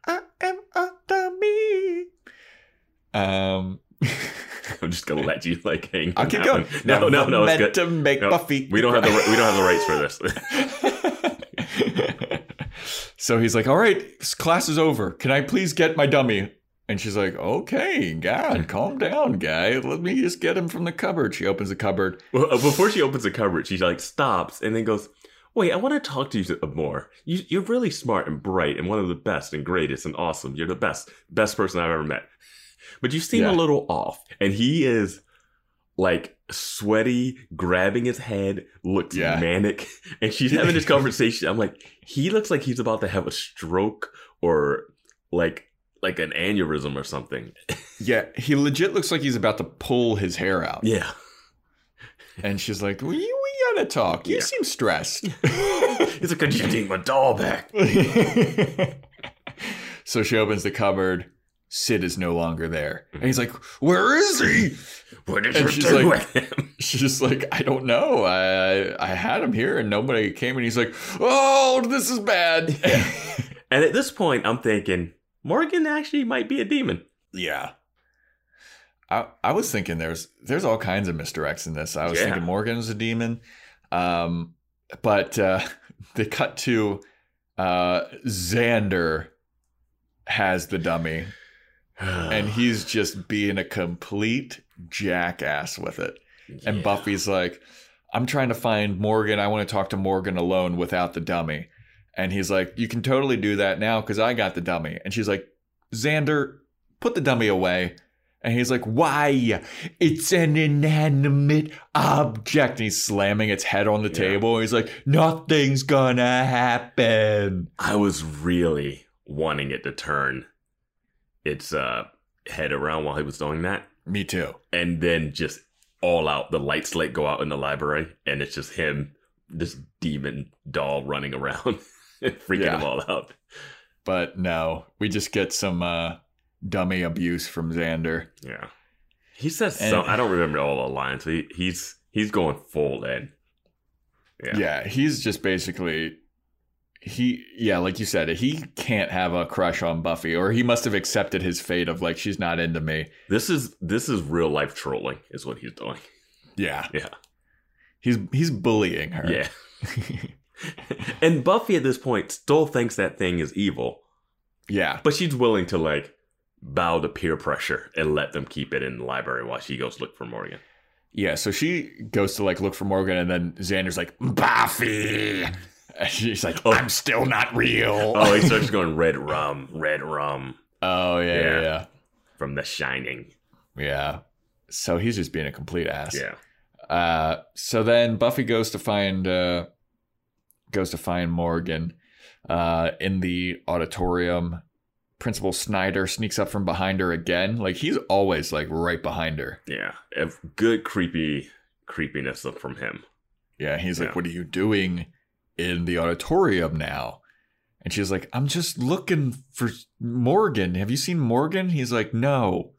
I am a dummy. Um, I'm just gonna let you like hang. I'll keep going. one. No, no, no, it's good. to make No, Buffy. We don't have the we don't have the rights for this. so he's like, "All right, class is over. Can I please get my dummy?" And she's like, "Okay, God, calm down, guy. Let me just get him from the cupboard." She opens the cupboard. Well, uh, before she opens the cupboard, she like stops and then goes, "Wait, I want to talk to you more. You, you're really smart and bright and one of the best and greatest and awesome. You're the best, best person I've ever met. But you seem Yeah. a little off." And he is like sweaty, grabbing his head, looks Yeah. manic, and she's having this conversation. I'm like, he looks like he's about to have a stroke or like like an aneurysm or something. Yeah, he legit looks like he's about to pull his hair out. Yeah. And she's like, "We we gotta talk. You Yeah. seem stressed." He's like, could you take my doll back? so she opens the cupboard. Sid is no longer there, and he's mm-hmm. like, "Where is he?" What did And you do like- with him? She's just like, I don't know. I I had him here and nobody came and he's like, Oh, this is bad. And at this point, I'm thinking Morgan actually might be a demon. yeah. I I was thinking there's there's all kinds of misdirects in this. I was Yeah. thinking Morgan's a demon. Um but uh they cut to uh Xander has the dummy and he's just being a complete jackass with it. And Yeah. Buffy's like, I'm trying to find Morgan. I want to talk to Morgan alone without the dummy. And he's like, You can totally do that now because I got the dummy. And she's like, Xander, put the dummy away. And he's like, Why? It's an inanimate object. And he's slamming its head on the Yeah. table. He's like, Nothing's gonna happen. I was really wanting it to turn its uh, head around while he was doing that, Me too. and then just all out. The lights like go out in the library, and it's just him, this demon doll running around, freaking Yeah. them all out. But no, we just get some uh, dummy abuse from Xander. Yeah, he says And- some. I don't remember all the lines. He, he's he's going full in. Yeah. Yeah. he's just basically he yeah, like you said, he can't have a crush on Buffy, or he must have accepted his fate of like she's not into me. This is this is real life trolling, is what he's doing. Yeah. Yeah, He's he's bullying her. yeah. and Buffy at this point still thinks that thing is evil, yeah. but she's willing to like bow to peer pressure and let them keep it in the library while she goes look for Morgan. Yeah. So she goes to like look for Morgan and then Xander's like, Buffy and she's like, I'm still not real. Oh, he starts going red rum, red rum Oh yeah, yeah, Yeah. yeah. from The Shining. Yeah. So he's just being a complete ass. Yeah, Uh, so then Buffy goes to find uh, goes to find Morgan uh, in the auditorium. Principal Snyder sneaks up from behind her again. Like he's always like right behind her. yeah. A good creepy creepiness from him. Yeah, he's like, "What are you doing in the auditorium now?" And she's like, "I'm just looking for Morgan. Have you seen Morgan?" He's like, "No,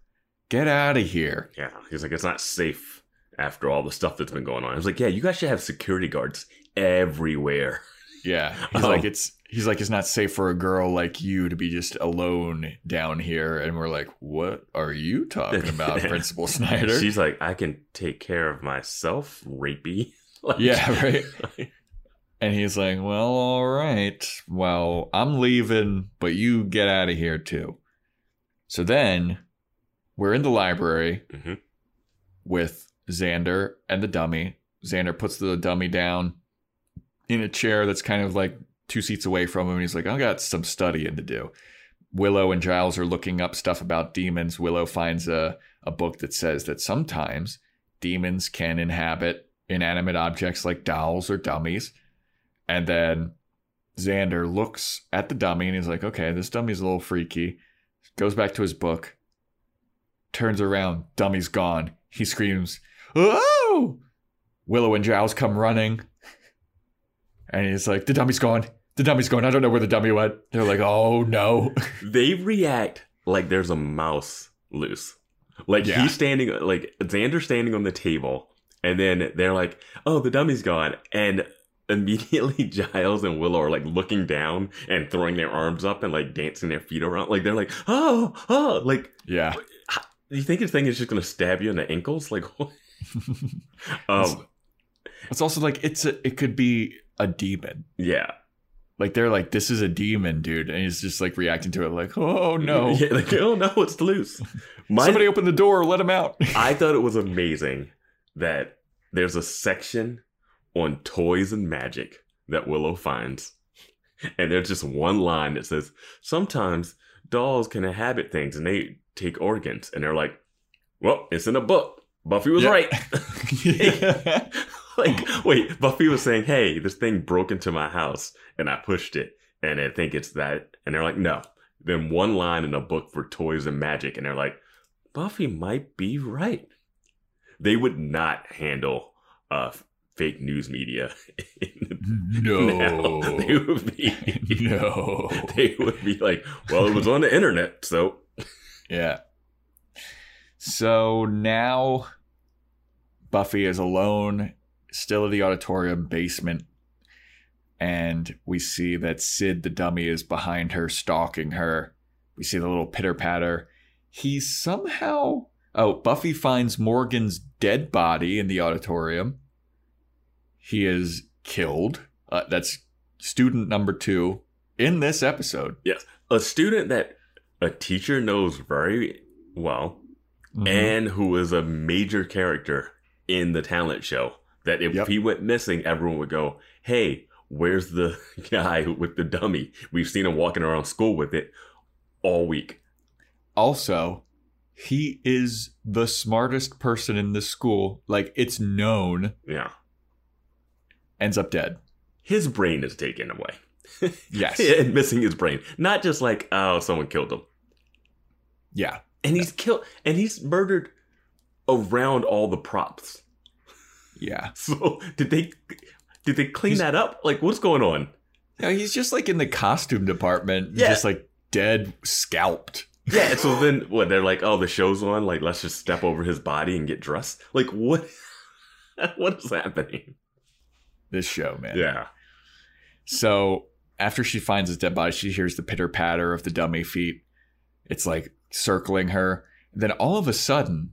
get out of here." Yeah, he's like, it's not safe after all the stuff that's been going on. I was like, yeah, you guys should have security guards everywhere. Yeah, he's Oh. like, "It's." He's like, it's not safe for a girl like you to be just alone down here. And we're like, what are you talking about, Principal Snyder? She's like, I can take care of myself, rapey. Like- Yeah, right. And he's like, well, all right. Well, I'm leaving, but you get out of here too. So then we're in the library Mhm. with Xander and the dummy. Xander puts the dummy down in a chair that's kind of like two seats away from him. And he's like, I got some studying to do. Willow and Giles are looking up stuff about demons. Willow finds a, a book that says that sometimes demons can inhabit inanimate objects like dolls or dummies. And then Xander looks at the dummy and he's like, okay, this dummy's a little freaky. Goes back to his book, turns around, dummy's gone. He screams, Oh! Willow and Giles come running. And he's like, the dummy's gone. The dummy's gone. I don't know where the dummy went. They're like, oh no. They react like there's a mouse loose. Like Yeah. he's standing, like Xander's standing on the table, and then they're like, "Oh, the dummy's gone," and immediately Giles and Willow are like looking down and throwing their arms up and like dancing their feet around. Like they're like, "Oh, oh!" Like Yeah. you think this thing is just gonna stab you in the ankles? Like, what? um, It's also like it's a, it could be a demon. yeah, Like they're like, this is a demon, dude, and he's just like reacting to it, like, oh no, yeah, like oh no, it's loose. My, somebody open the door, let him out. I thought it was amazing that there's a section on toys and magic that Willow finds. And there's just one line that says, Sometimes dolls can inhabit things and they take organs. And they're like, Well, it's in a book. Buffy was Yeah. right. like, wait, Buffy was saying, Hey, this thing broke into my house and I pushed it. And I think it's that. And they're like, No. Then one line in a book for toys and magic. And they're like, Buffy might be right. They would not handle uh, fake news media. No. now. They would be. no. They would be like, well, it was on the internet, so Yeah. So now Buffy is alone, still in the auditorium basement, and we see that Sid the dummy is behind her, stalking her. We see the little pitter patter. He somehow. Oh, Buffy finds Morgan's dead body in the auditorium. He is killed. Uh, that's student number two in this episode. Yes. A student that a teacher knows very well Mm-hmm. and who is a major character in the talent show. That if Yep. he went missing, everyone would go, "Hey, where's the guy with the dummy? We've seen him walking around school with it all week." also he is the smartest person in the school. Like it's known. Yeah. Ends up dead. His brain is taken away. Yes. and missing his brain. Not just like, oh, someone killed him. Yeah. And he's killed and he's murdered around all the props. Yeah. So did they did they clean He's- that up? Like what's going on? No, he's just like in the costume department, Yeah. just like dead, scalped. Yeah, so then what they're like, oh, the show's on, like let's just step over his body and get dressed. Like what what is happening? This show, man. Yeah. So after she finds his dead body, she hears the pitter patter of the dummy feet. It's like circling her. Then all of a sudden,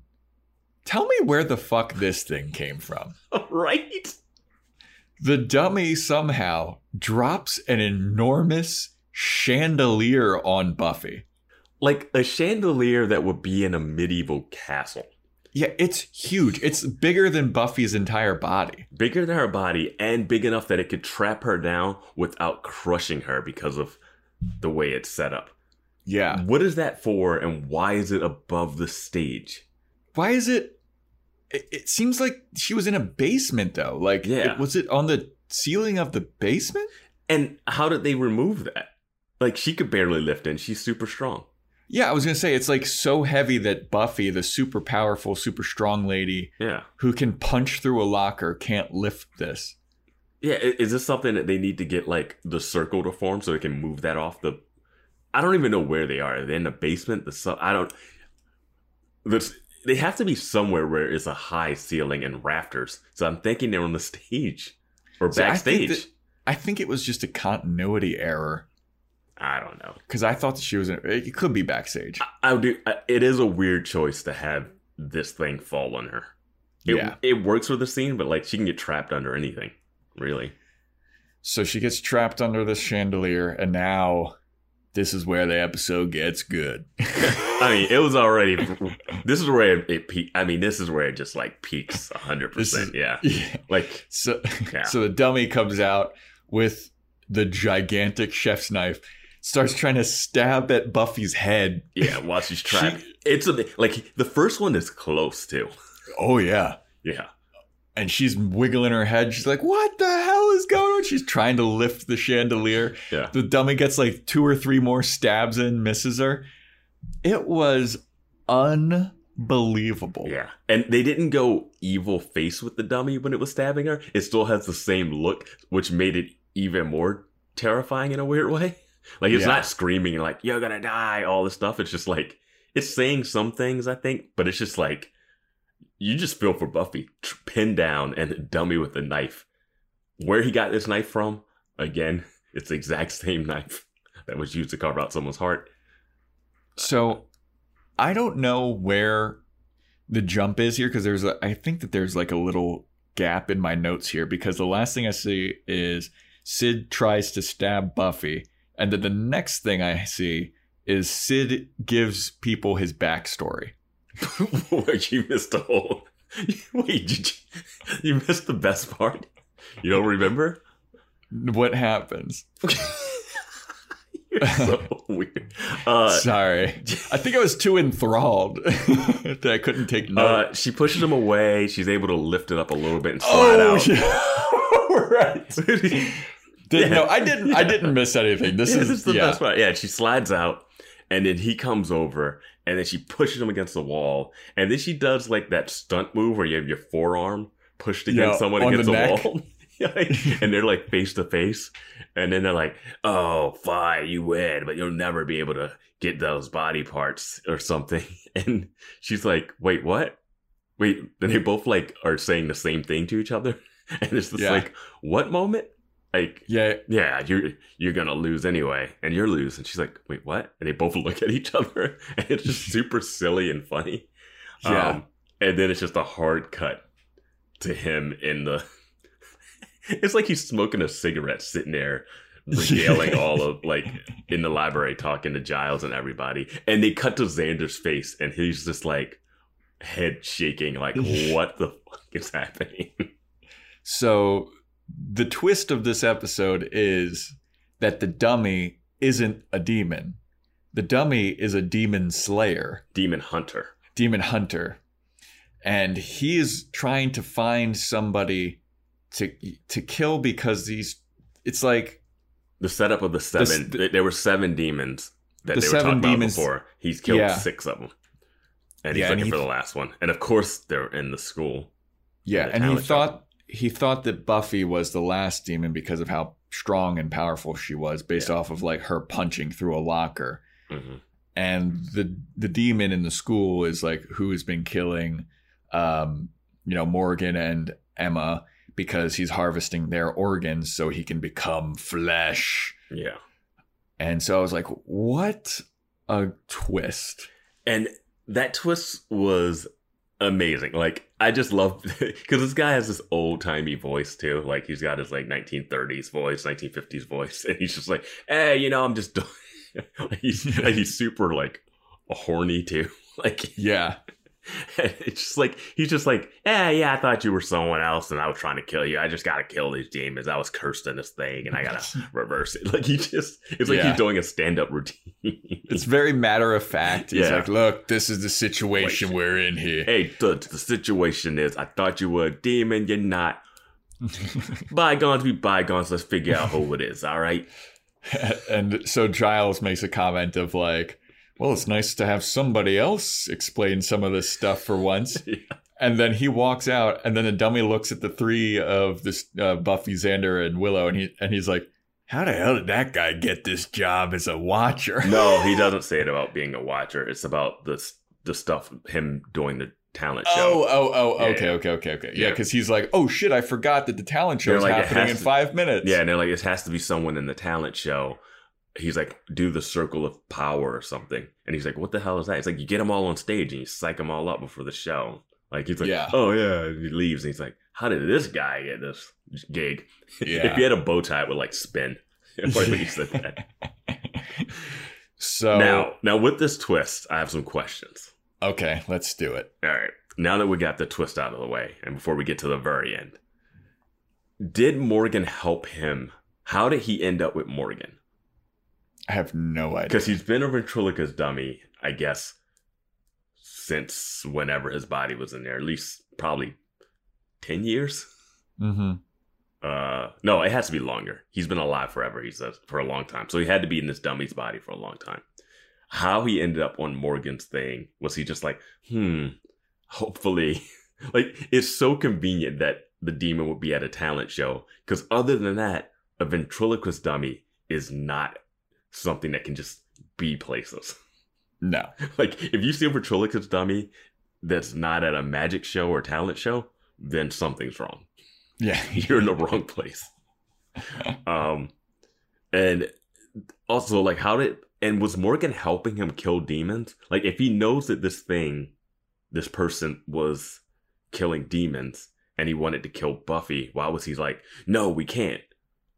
tell me where the fuck this thing came from. right? The dummy somehow drops an enormous chandelier on Buffy. Like a chandelier that would be in a medieval castle. Yeah, it's huge. It's bigger than Buffy's entire body. Bigger than her body and big enough that it could trap her down without crushing her because of the way it's set up. Yeah. What is that for and why is it above the stage? Why is it? It, it seems like she was in a basement though. Like, Yeah. it- was it on the ceiling of the basement? And how did they remove that? Like she could barely lift it and she's super strong. Yeah, I was gonna say it's like so heavy that Buffy, the super powerful, super strong lady Yeah. who can punch through a locker, can't lift this. Yeah, is this something that they need to get like the circle to form so they can move that off the? I don't even know where they are. Are they in the basement? The sub? I don't. There's, they have to be somewhere where it's a high ceiling and rafters. So I'm thinking they're on the stage or See, I think backstage. that- I think it was just a continuity error I don't know. because I thought that she was. In, it could be backstage. I would do. I- It is a weird choice to have this thing fall on her. It, Yeah. it works for the scene, but like she can get trapped under anything. Really. So she gets trapped under this chandelier, and now this is where the episode gets good. I mean, it was already. This is where it, it. I mean, this is where it just like peaks hundred percent. Yeah, yeah. like So, Yeah. so the dummy comes out with the gigantic chef's knife, starts trying to stab at Buffy's head. yeah. While she's trapped, She- it's a like the first one is close too. Oh yeah. Yeah, And she's wiggling her head. She's like, "What the is going on?" She's trying to lift the chandelier. yeah. The dummy gets like two or three more stabs in, misses her. It was unbelievable. Yeah, and they didn't go evil face with the dummy when it was stabbing her. It still has the same look, which made it even more terrifying in a weird way. Like it's Yeah. not screaming and like you're gonna die, all this stuff. It's just like it's saying some things, I think, but it's just like you just feel for Buffy, pinned down and dummy with a knife. Where he got this knife from? Again, it's the exact same knife that was used to carve out someone's heart. So I don't know where the jump is here because there's a, I think that there's like a little gap in my notes here because the last thing I see is Sid tries to stab Buffy, and then the next thing I see is Sid gives people his backstory. Wait, you missed the whole. Wait, did you, you missed the best part? You don't remember? What happens? You're so weird. Uh, Sorry, I think I was too enthralled that I couldn't take note. uh, she pushes him away. She's able to lift it up a little bit and slide out. Oh, yeah. right. Did- No, I didn't. I didn't miss anything. This Yeah, is this is the yeah. best part. Yeah, she slides out, and then he comes over, and then she pushes him against the wall, and then she does like that stunt move where you have your forearm pushed against Yeah, someone against the the, wall. And they're like face to face, and then they're like, "Oh, fine, you win, but you'll never be able to get those body parts or something." And she's like, "Wait, what? Wait?" Then they both like are saying the same thing to each other, and it's just Yeah. like, "What moment?" Like, Yeah, yeah, you're you're gonna lose anyway, and you're lose. And she's like, wait, what? And they both look at each other, and it's just super silly and funny. Yeah. Um, and then it's just a hard cut to him in the. It's like he's smoking a cigarette, sitting there, regaling all of like in the library, talking to Giles and everybody. And they cut to Xander's face, and he's just like head shaking, like, what the fuck is happening? So the twist of this episode is that the dummy isn't a demon. the dummy is a demon slayer, Demon Hunter. demon hunter, and he is trying to find somebody to to kill because these. It's like The setup of the seven. the- there were seven demons that The they were talking demons- about before. He's killed Yeah. six of them, and he's Yeah, and looking he- for the last one. And of course, they're in the school. Yeah, and he thought he thought that Buffy was the last demon because of how strong and powerful she was, based Yeah. off of like her punching through a locker. hmm And the the demon in the school is like who has been killing, um, you know, Morgan and Emma because he's harvesting their organs so he can become flesh. Yeah, And so I was like, what a twist! and that twist was amazing. Like I just love because this guy has this old timey voice too. Like he's got his like 1930s voice, 1950s voice, and he's just like, "Hey, you know, I'm just." doing-" he's like, he's super like horny too. Like Yeah, it's just like he's just like, eh, yeah, I thought you were someone else, and I was trying to kill you. I just gotta kill these demons. I was cursed in this thing, and I gotta reverse it. Like he just, it's like Yeah. he's doing a stand up routine. it's very matter of fact. He's Yeah. like, look, this is the situation we're in here. hey, the, the situation is, I thought you were a demon. You're not. bygones be bygones. Let's figure out who it is. All right. and so Giles makes a comment of like, "Well, it's nice to have somebody else explain some of this stuff for once." Yeah. And then he walks out, and then the dummy looks at the three of this uh, Buffy, Xander, and Willow, and he and he's like, "How the hell did that guy get this job as a watcher?" No, he doesn't say it about being a watcher. It's about the the stuff him doing the talent Oh, show. oh, oh, Yeah, okay, yeah. okay, okay, okay. Yeah, Yeah. because he's like, oh shit, I forgot that the talent show They're is like, happening in to- five minutes. Yeah, and they're like, it has to be someone in the talent show. He's like, do the circle of power or something. And he's like, what the hell is that? It's like, you get them all on stage and you psych them all up before the show. Like, he's like, Yeah. oh, yeah. And he leaves and he's like, how did this guy get this gig? Yeah. if he had a bow tie, it would like spin. He said that. so Now, now with this twist, I have some questions. okay, let's do it. All right. Now that we got the twist out of the way, and before we get to the very end, did Morgan help him? How did he end up with Morgan? I have no idea. Because he's been a ventriloquist dummy, I guess, since whenever his body was in there. At least probably ten years. Mm-hmm. Uh, no, it has to be longer. He's been alive forever. He says for a long time, so he had to be in this dummy's body for a long time. How he ended up on Morgan's thing was he just like, hmm, hopefully, like it's so convenient that the demon would be at a talent show because other than that, a ventriloquist dummy is not something that can just be places. No. like if you see a ventriloquist dummy that's not at a magic show or talent show, then something's wrong Yeah. you're in the wrong place. Um, and also, like, how did and was Morgan helping him kill demons? Like, if he knows that this thing, this person was killing demons, and he wanted to kill Buffy, why was he like, no, we can't?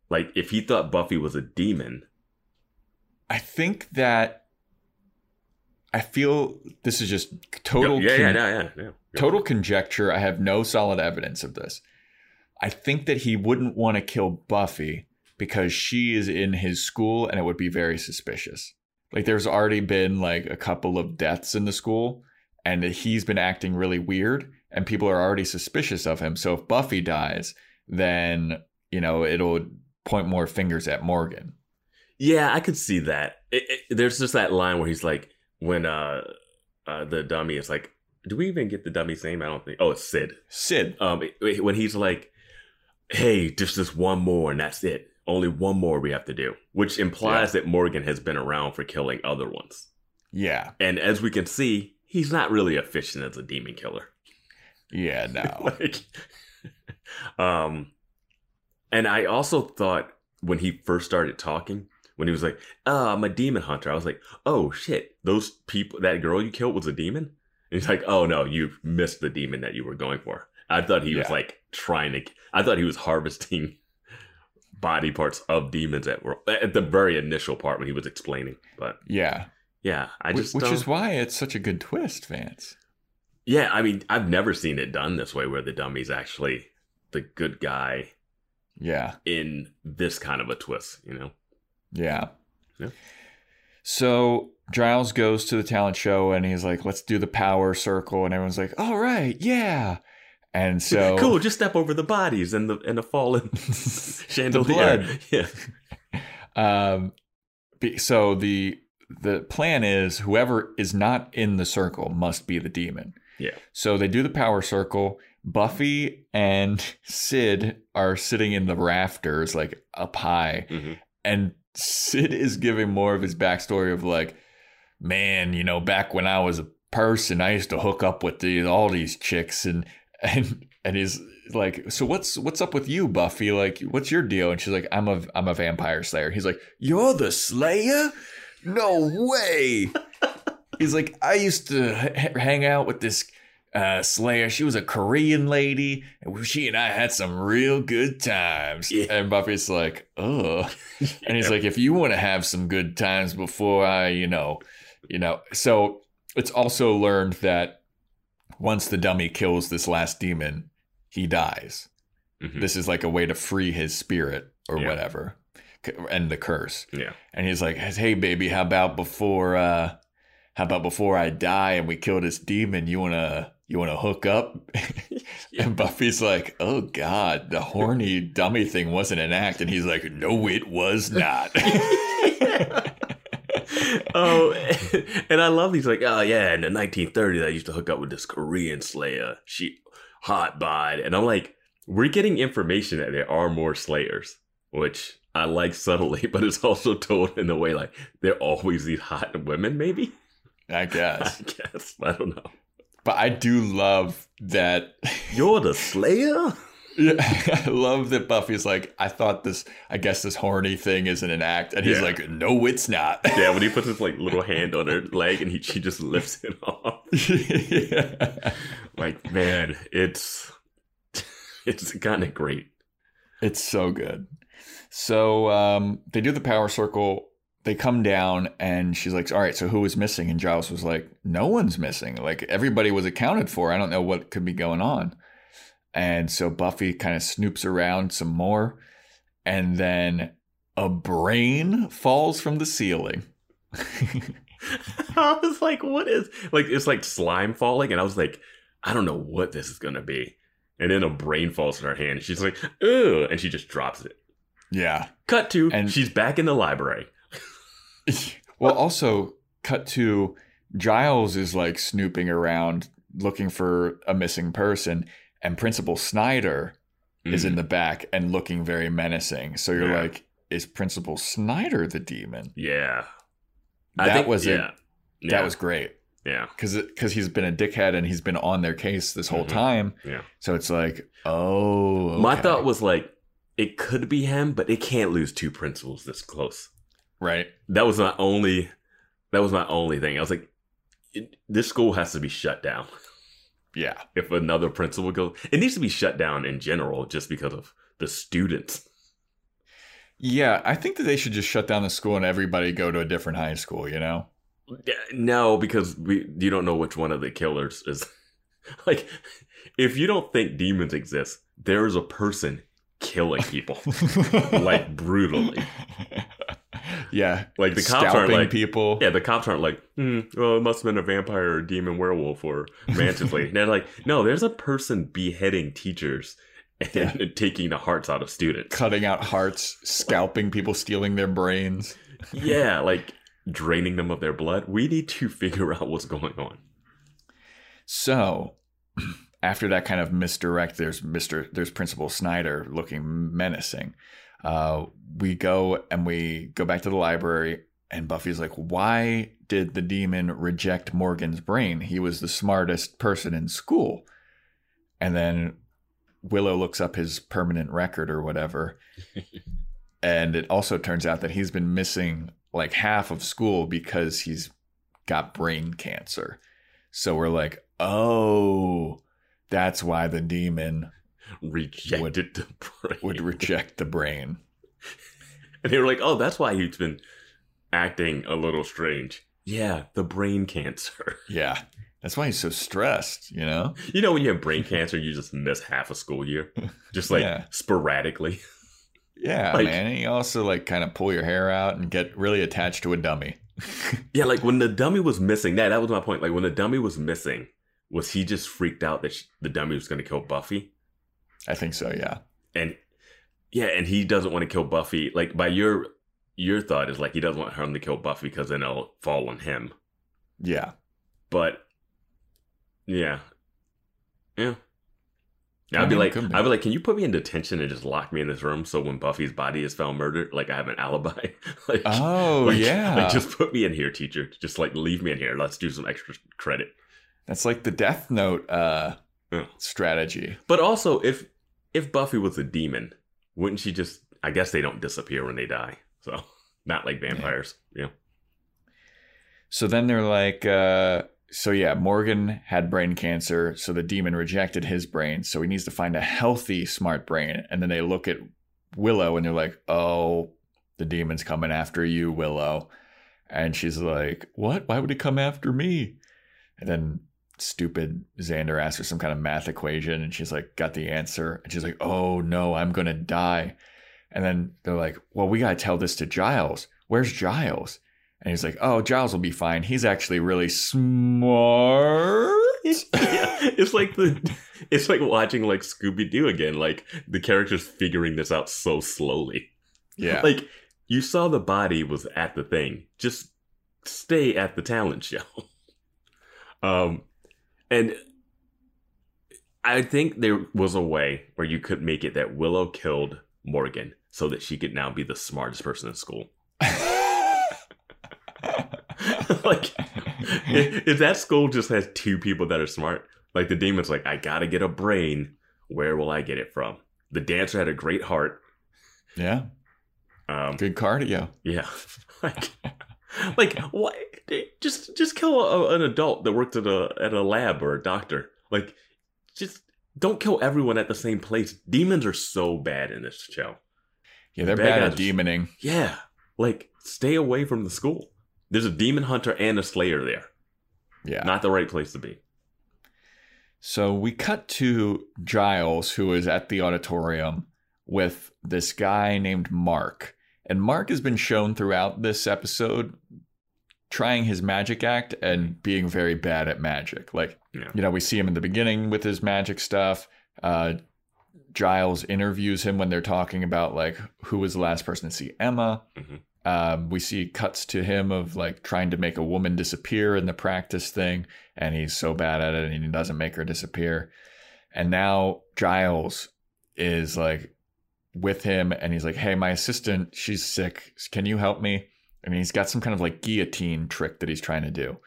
Like, if he thought Buffy was a demon, I think that I feel this is just total yeah, yeah, con- yeah, yeah, yeah. total conjecture. I have no solid evidence of this. I think that he wouldn't want to kill Buffy because she is in his school and it would be very suspicious. Like there's already been like a couple of deaths in the school and he's been acting really weird and people are already suspicious of him. So if Buffy dies, then, you know, it'll point more fingers at Morgan. Yeah, I could see that. It, it, there's just that line where he's like, when uh, uh the dummy is like, do we even get the dummy's name? I don't think. Oh, it's Sid. Sid. Um, when he's like, hey, just this one more and that's it. Only one more we have to do, which implies that Morgan has been around for killing other ones. Yeah. And as we can see, he's not really efficient as a demon killer. Yeah, no. like, um, and I also thought when he first started talking, when he was like, "Oh, I'm a demon hunter," I was like, "Oh shit, those people, that girl you killed was a demon." And he's like, "Oh no, you missed the demon that you were going for." I thought he was like trying to. I thought he was harvesting body parts of demons at at the very initial part when he was explaining. But yeah. yeah, I just Which don't- is um, why it's such a good twist, Vance. Yeah, I mean, I've never seen it done this way where the dummy's actually the good guy Yeah. in this kind of a twist, you know? Yeah. Yeah. So Giles goes to the talent show and he's like, "Let's do the power circle," and everyone's like, "All right, yeah." And so cool. Just step over the bodies and the and the fallen chandelier. blood. Yeah. Um, so the the plan is whoever is not in the circle must be the demon. Yeah. So they do the power circle. Buffy and Sid are sitting in the rafters, like up high, Mhm. and Sid is giving more of his backstory of like, man, you know, back when I was a person, I used to hook up with these all these chicks, and and and he's like, so what's what's up with you, Buffy? Like, what's your deal? And she's like, I'm a I'm a vampire slayer. He's like, you're the Slayer? No way. he's like, I used to h- hang out with this uh, Slayer. She was a Korean lady, and she and I had some real good times. Yeah. And Buffy's like, oh, and he's like, if you want to have some good times before I, you know, you know. So it's also learned that once the dummy kills this last demon, he dies. Mhm. This is like a way to free his spirit or Yeah. whatever, and the curse. Yeah. And he's like, "Hey, baby, how about before, uh, how about before I die and we kill this demon? You wanna, you wanna hook up?" And Buffy's like, "Oh God, the horny dummy thing wasn't an act." And he's like, "No, it was not." oh, and I love these like, oh yeah, in the 1930s, I used to hook up with this Korean Slayer. She hot bod, and I'm like, we're getting information that there are more Slayers, which I like subtly, but it's also told in a way like they're always these hot women. Maybe I guess. I guess I don't know. But I do love that. You're the Slayer. Yeah, I love that Buffy's like, I thought this, I guess this horny thing isn't an act. And he's Yeah. like, no, it's not. Yeah, when he puts his like little hand on her leg and he she just lifts it off. Yeah. Like man, it's it's kind of great. It's so good. So um, they do the power circle. They come down, and she's like, "All right, so who was missing?" And Giles was like, "No one's missing. Like everybody was accounted for. I don't know what could be going on." And so Buffy kind of snoops around some more, and then a brain falls from the ceiling. I was like, what is like it's like slime falling, and I was like, I don't know what this is gonna be. And then a brain falls in her hand, and she's like, "Ugh," and she just drops it. yeah. Cut to, And- she's back in the library. well, also cut to Giles is like snooping around looking for a missing person, and Principal Snyder is in Mhm. the back and looking very menacing. So you're Yeah. like, is Principal Snyder the demon? yeah, That was it. yeah. That Yeah. was great yeah, because because he's been a dickhead and he's been on their case this whole Mhm. time. yeah. So it's like, oh, My thought was like, it could be him, but it can't lose two principals this close. Right. That was my only. That was my only thing. I was like, it, this school has to be shut down. Yeah, if another principal goes it needs to be shut down in general just because of the students yeah. I think that they should just shut down the school and everybody go to a different high school. You know. No because we you don't know which one of the killers is like if you don't think demons exist there is a person killing people like brutally yeah, like the cops aren't like people. yeah the cops aren't like hmm, well it must have been a vampire or a demon werewolf or mantis lady they're like no there's a person beheading teachers and Yeah. taking the hearts out of students cutting out hearts, scalping people, stealing their brains. yeah, like draining them of their blood. We need to figure out what's going on. So, after that kind of misdirect, there's Mister, there's Principal Snyder looking menacing. Uh, we go and we go back to the library, and Buffy's like, "Why did the demon reject Morgan's brain? He was the smartest person in school." And then Willow looks up his permanent record or whatever, and it also turns out that he's been missing like half of school because he's got brain cancer. So we're like, oh, that's why the demon Rejected the brain. would reject the brain. and they were like, oh, that's why he's been acting a little strange. Yeah, the brain cancer. Yeah. That's why he's so stressed, you know? You know, when you have brain cancer, you just miss half a school year, just like Yeah. sporadically. Yeah, Like- man. And you also like kind of pull your hair out and get really attached to a dummy. Yeah, like when the dummy was missing, that that was my point. Like when the dummy was missing, was he just freaked out that sh the dummy was going to kill Buffy? I think so. Yeah. And yeah, and he doesn't want to kill Buffy. Like by your your thought is like he doesn't want him to kill Buffy because then it'll fall on him. Yeah. But yeah, yeah. I'd be like. I'd be like, can you put me in detention and just lock me in this room so when Buffy's body is found murdered, like I have an alibi? like, Oh like- yeah. like just put me in here, teacher. Just like leave me in here. Let's do some extra credit. That's like the Death Note uh, Yeah. strategy. But also, if if Buffy was a demon, wouldn't she just? I guess they don't disappear when they die, so not like vampires. Yeah. So then they're like, uh, so yeah, Morgan had brain cancer, so the demon rejected his brain, so he needs to find a healthy, smart brain. And then they look at Willow and they're like, oh, the demon's coming after you, Willow. And she's like, what? Why would he come after me? And then stupid Xander asks her some kind of math equation, and she's like, got the answer. And she's like, oh no, I'm gonna die. And then they're like, well, we gotta tell this to Giles. Where's Giles? And he's like, oh, Giles will be fine. He's actually really smart. yeah, it's like the it's like watching like Scooby Doo again. Like the characters figuring this out so slowly. Yeah. Like you saw the body was at the thing. Just stay at the talent show. um, and I think there was a way where you could make it that Willow killed Morgan so that she could now be the smartest person in school. like if, if that school just has two people that are smart, like the demon's like, I gotta get a brain. Where will I get it from? The dancer had a great heart. yeah. Um, Good cardio. yeah, like, like what? Just just kill a, an adult that worked at a at a lab or a doctor. Like, just don't kill everyone at the same place. Demons are so bad in this show. Yeah, they're Bad bad at demoning. Yeah, like stay away from the school. There's a demon hunter and a slayer there. Yeah. Not the right place to be. So we cut to Giles, who is at the auditorium with this guy named Mark. And Mark has been shown throughout this episode trying his magic act and being very bad at magic. Like, Yeah. you know, we see him in the beginning with his magic stuff. Uh, Giles interviews him when they're talking about like who was the last person to see Emma. Mhm. Um, we see cuts to him of like trying to make a woman disappear in the practice thing, and he's so bad at it, and he doesn't make her disappear. And now Giles is like with him, and he's like, "Hey, my assistant, she's sick. Can you help me?" And he's got some kind of like guillotine trick that he's trying to do.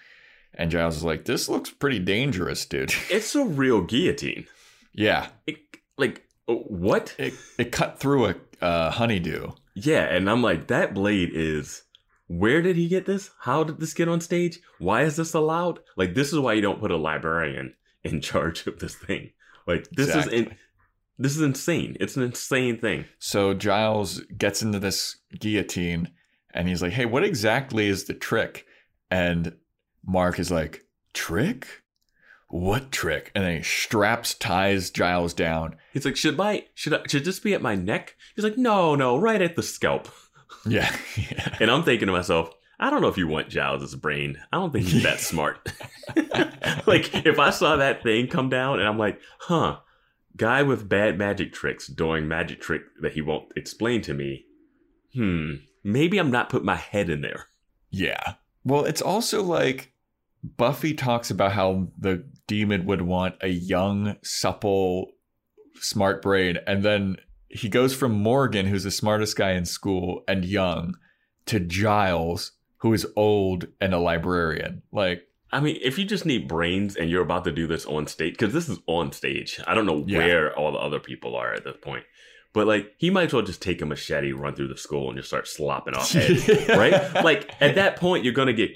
And Giles is like, "This looks pretty dangerous, dude." It's a real guillotine. yeah, It, like oh, what? it it cut through a uh, honeydew. Yeah, and I'm like, that blade is. Where did he get this? How did this get on stage? Why is this allowed? Like, this is why you don't put a librarian in charge of this thing. Like, this is in, this is insane. It's an insane thing. So Giles gets into this guillotine and he's like, Hey, what exactly is the trick? And Mark is like, Trick? What trick? And then he straps, ties Giles down. He's like, should my should I, should this be at my neck? He's like, no, no, right at the scalp. Yeah. yeah. And I'm thinking to myself, I don't know if you want Giles's brain. I don't think he's that smart. like, if I saw that thing come down and I'm like, huh, guy with bad magic tricks doing magic trick that he won't explain to me. Hmm, maybe I'm not putting my head in there. Yeah. Well, it's also like Buffy talks about how the demon would want a young, supple, smart brain. And then he goes from Morgan, who's the smartest guy in school and young, to Giles, who is old and a librarian. Like, I mean, if you just need brains and you're about to do this on stage, because this is on stage, I don't know Yeah. where all the other people are at this point. But like, he might as well just take a machete, run through the school, and just start slopping off heads, right? Like at that point, you're gonna get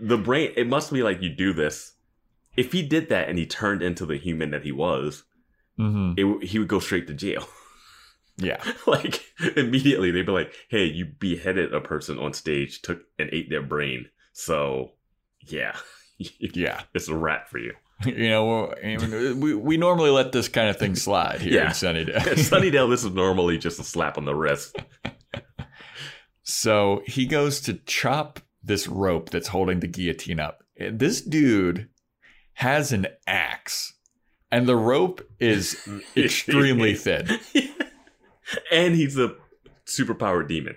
the brain. It must be like you do this. If he did that and he turned into the human that he was, hmm it, he would go straight to jail. yeah. like immediately, they'd be like, "Hey, you beheaded a person on stage, took and ate their brain. So, yeah, Yeah. it's a wrap for you." You know, we, we normally let this kind of thing slide here Yeah. in Sunnydale. Sunnydale, this is normally just a slap on the wrist. So he goes to chop this rope that's holding the guillotine up. This dude has an axe, and the rope is extremely thin. and he's a superpowered demon.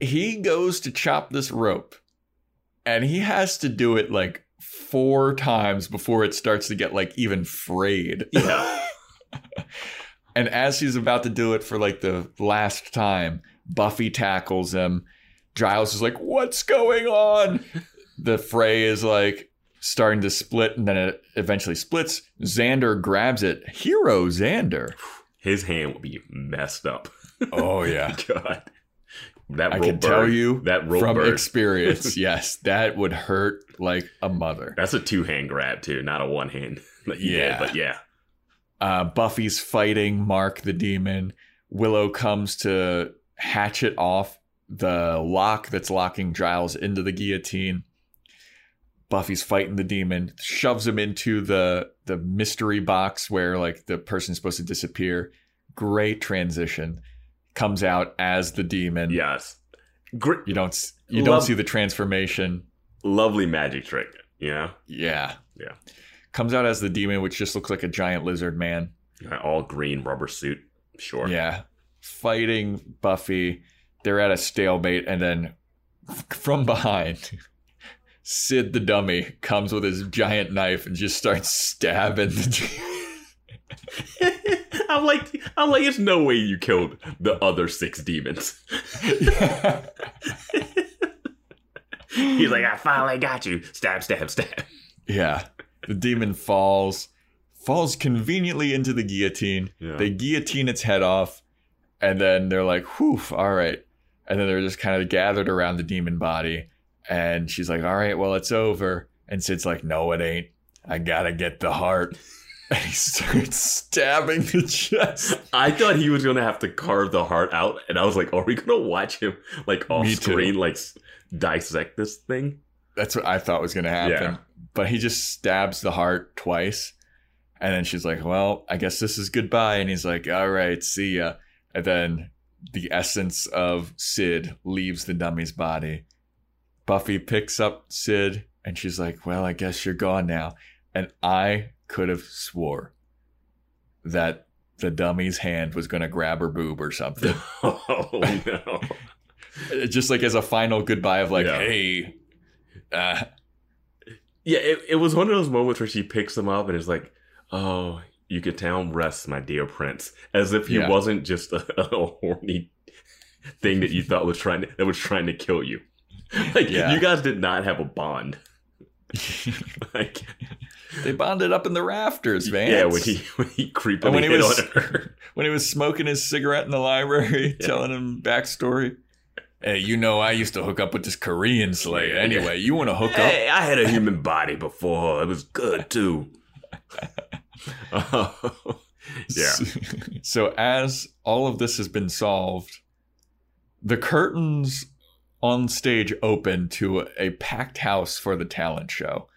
He goes to chop this rope, and he has to do it like four times before it starts to get like even frayed. Yeah. And as he's about to do it for like the last time, Buffy tackles him. Giles is like, What's going on? The fray is like starting to split, and then it eventually splits. Xander grabs it. Hero Xander. His hand will be messed up. Oh, yeah. God. That I can tell you that from burn, experience, yes, that would hurt like a mother. That's a two hand grab too, not a one hand. he did, Yeah. but yeah. Uh, Buffy's fighting Mark the demon. Willow comes to hatchet off the lock that's locking Giles into the guillotine. Buffy's fighting the demon, shoves him into the the mystery box where like the person's supposed to disappear. Great transition. Comes out as the demon. Yes. Great, You don't you don't see the transformation. lovely magic trick. You know, Yeah. Yeah. Comes out as the demon, which just looks like a giant lizard man. all green rubber suit. Sure. Yeah. Fighting Buffy. They're at a stalemate, and then from behind, Sid the dummy comes with his giant knife and just starts stabbing the. I'm like, I'm like, there's no way you killed the other six demons. He's like, I finally got you. Stab, stab, stab. yeah. The demon falls, falls conveniently into the guillotine. Yeah. They guillotine its head off, and then they're like, whew, all right. And then they're just kind of gathered around the demon body. And she's like, all right, well, it's over. And Sid's like, no, it ain't. I gotta get the heart. And he starts stabbing the chest. I thought he was gonna have to carve the heart out, and I was like, are we gonna watch him like off Me too. screen, like dissect this thing? That's what I thought was gonna happen. Yeah. But he just stabs the heart twice. And then she's like, well, I guess this is goodbye. And he's like, all right, see ya. And then the essence of Sid leaves the dummy's body. Buffy picks up Sid and she's like, well, I guess you're gone now. And I could have swore that the dummy's hand was going to grab her boob or something. oh no! Just like as a final goodbye of like, Yeah. hey, uh, Yeah, it, it was one of those moments where she picks him up and is like, "Oh, you could tell him rest, my dear prince," as if he Yeah. wasn't just a, a horny thing that you thought was trying to, that was trying to kill you. Like Yeah. you guys did not have a bond. like they bonded up in the rafters, man. yeah, when he when he creeped And when he was- on her. when he was smoking his cigarette in the library, telling him backstory. Hey, you know, I used to hook up with this Korean slayer. Anyway, you want to hook up? Hey, I had a human body before. It was good too. yeah. So as all of this has been solved, the curtains on stage open to a packed house for the talent show.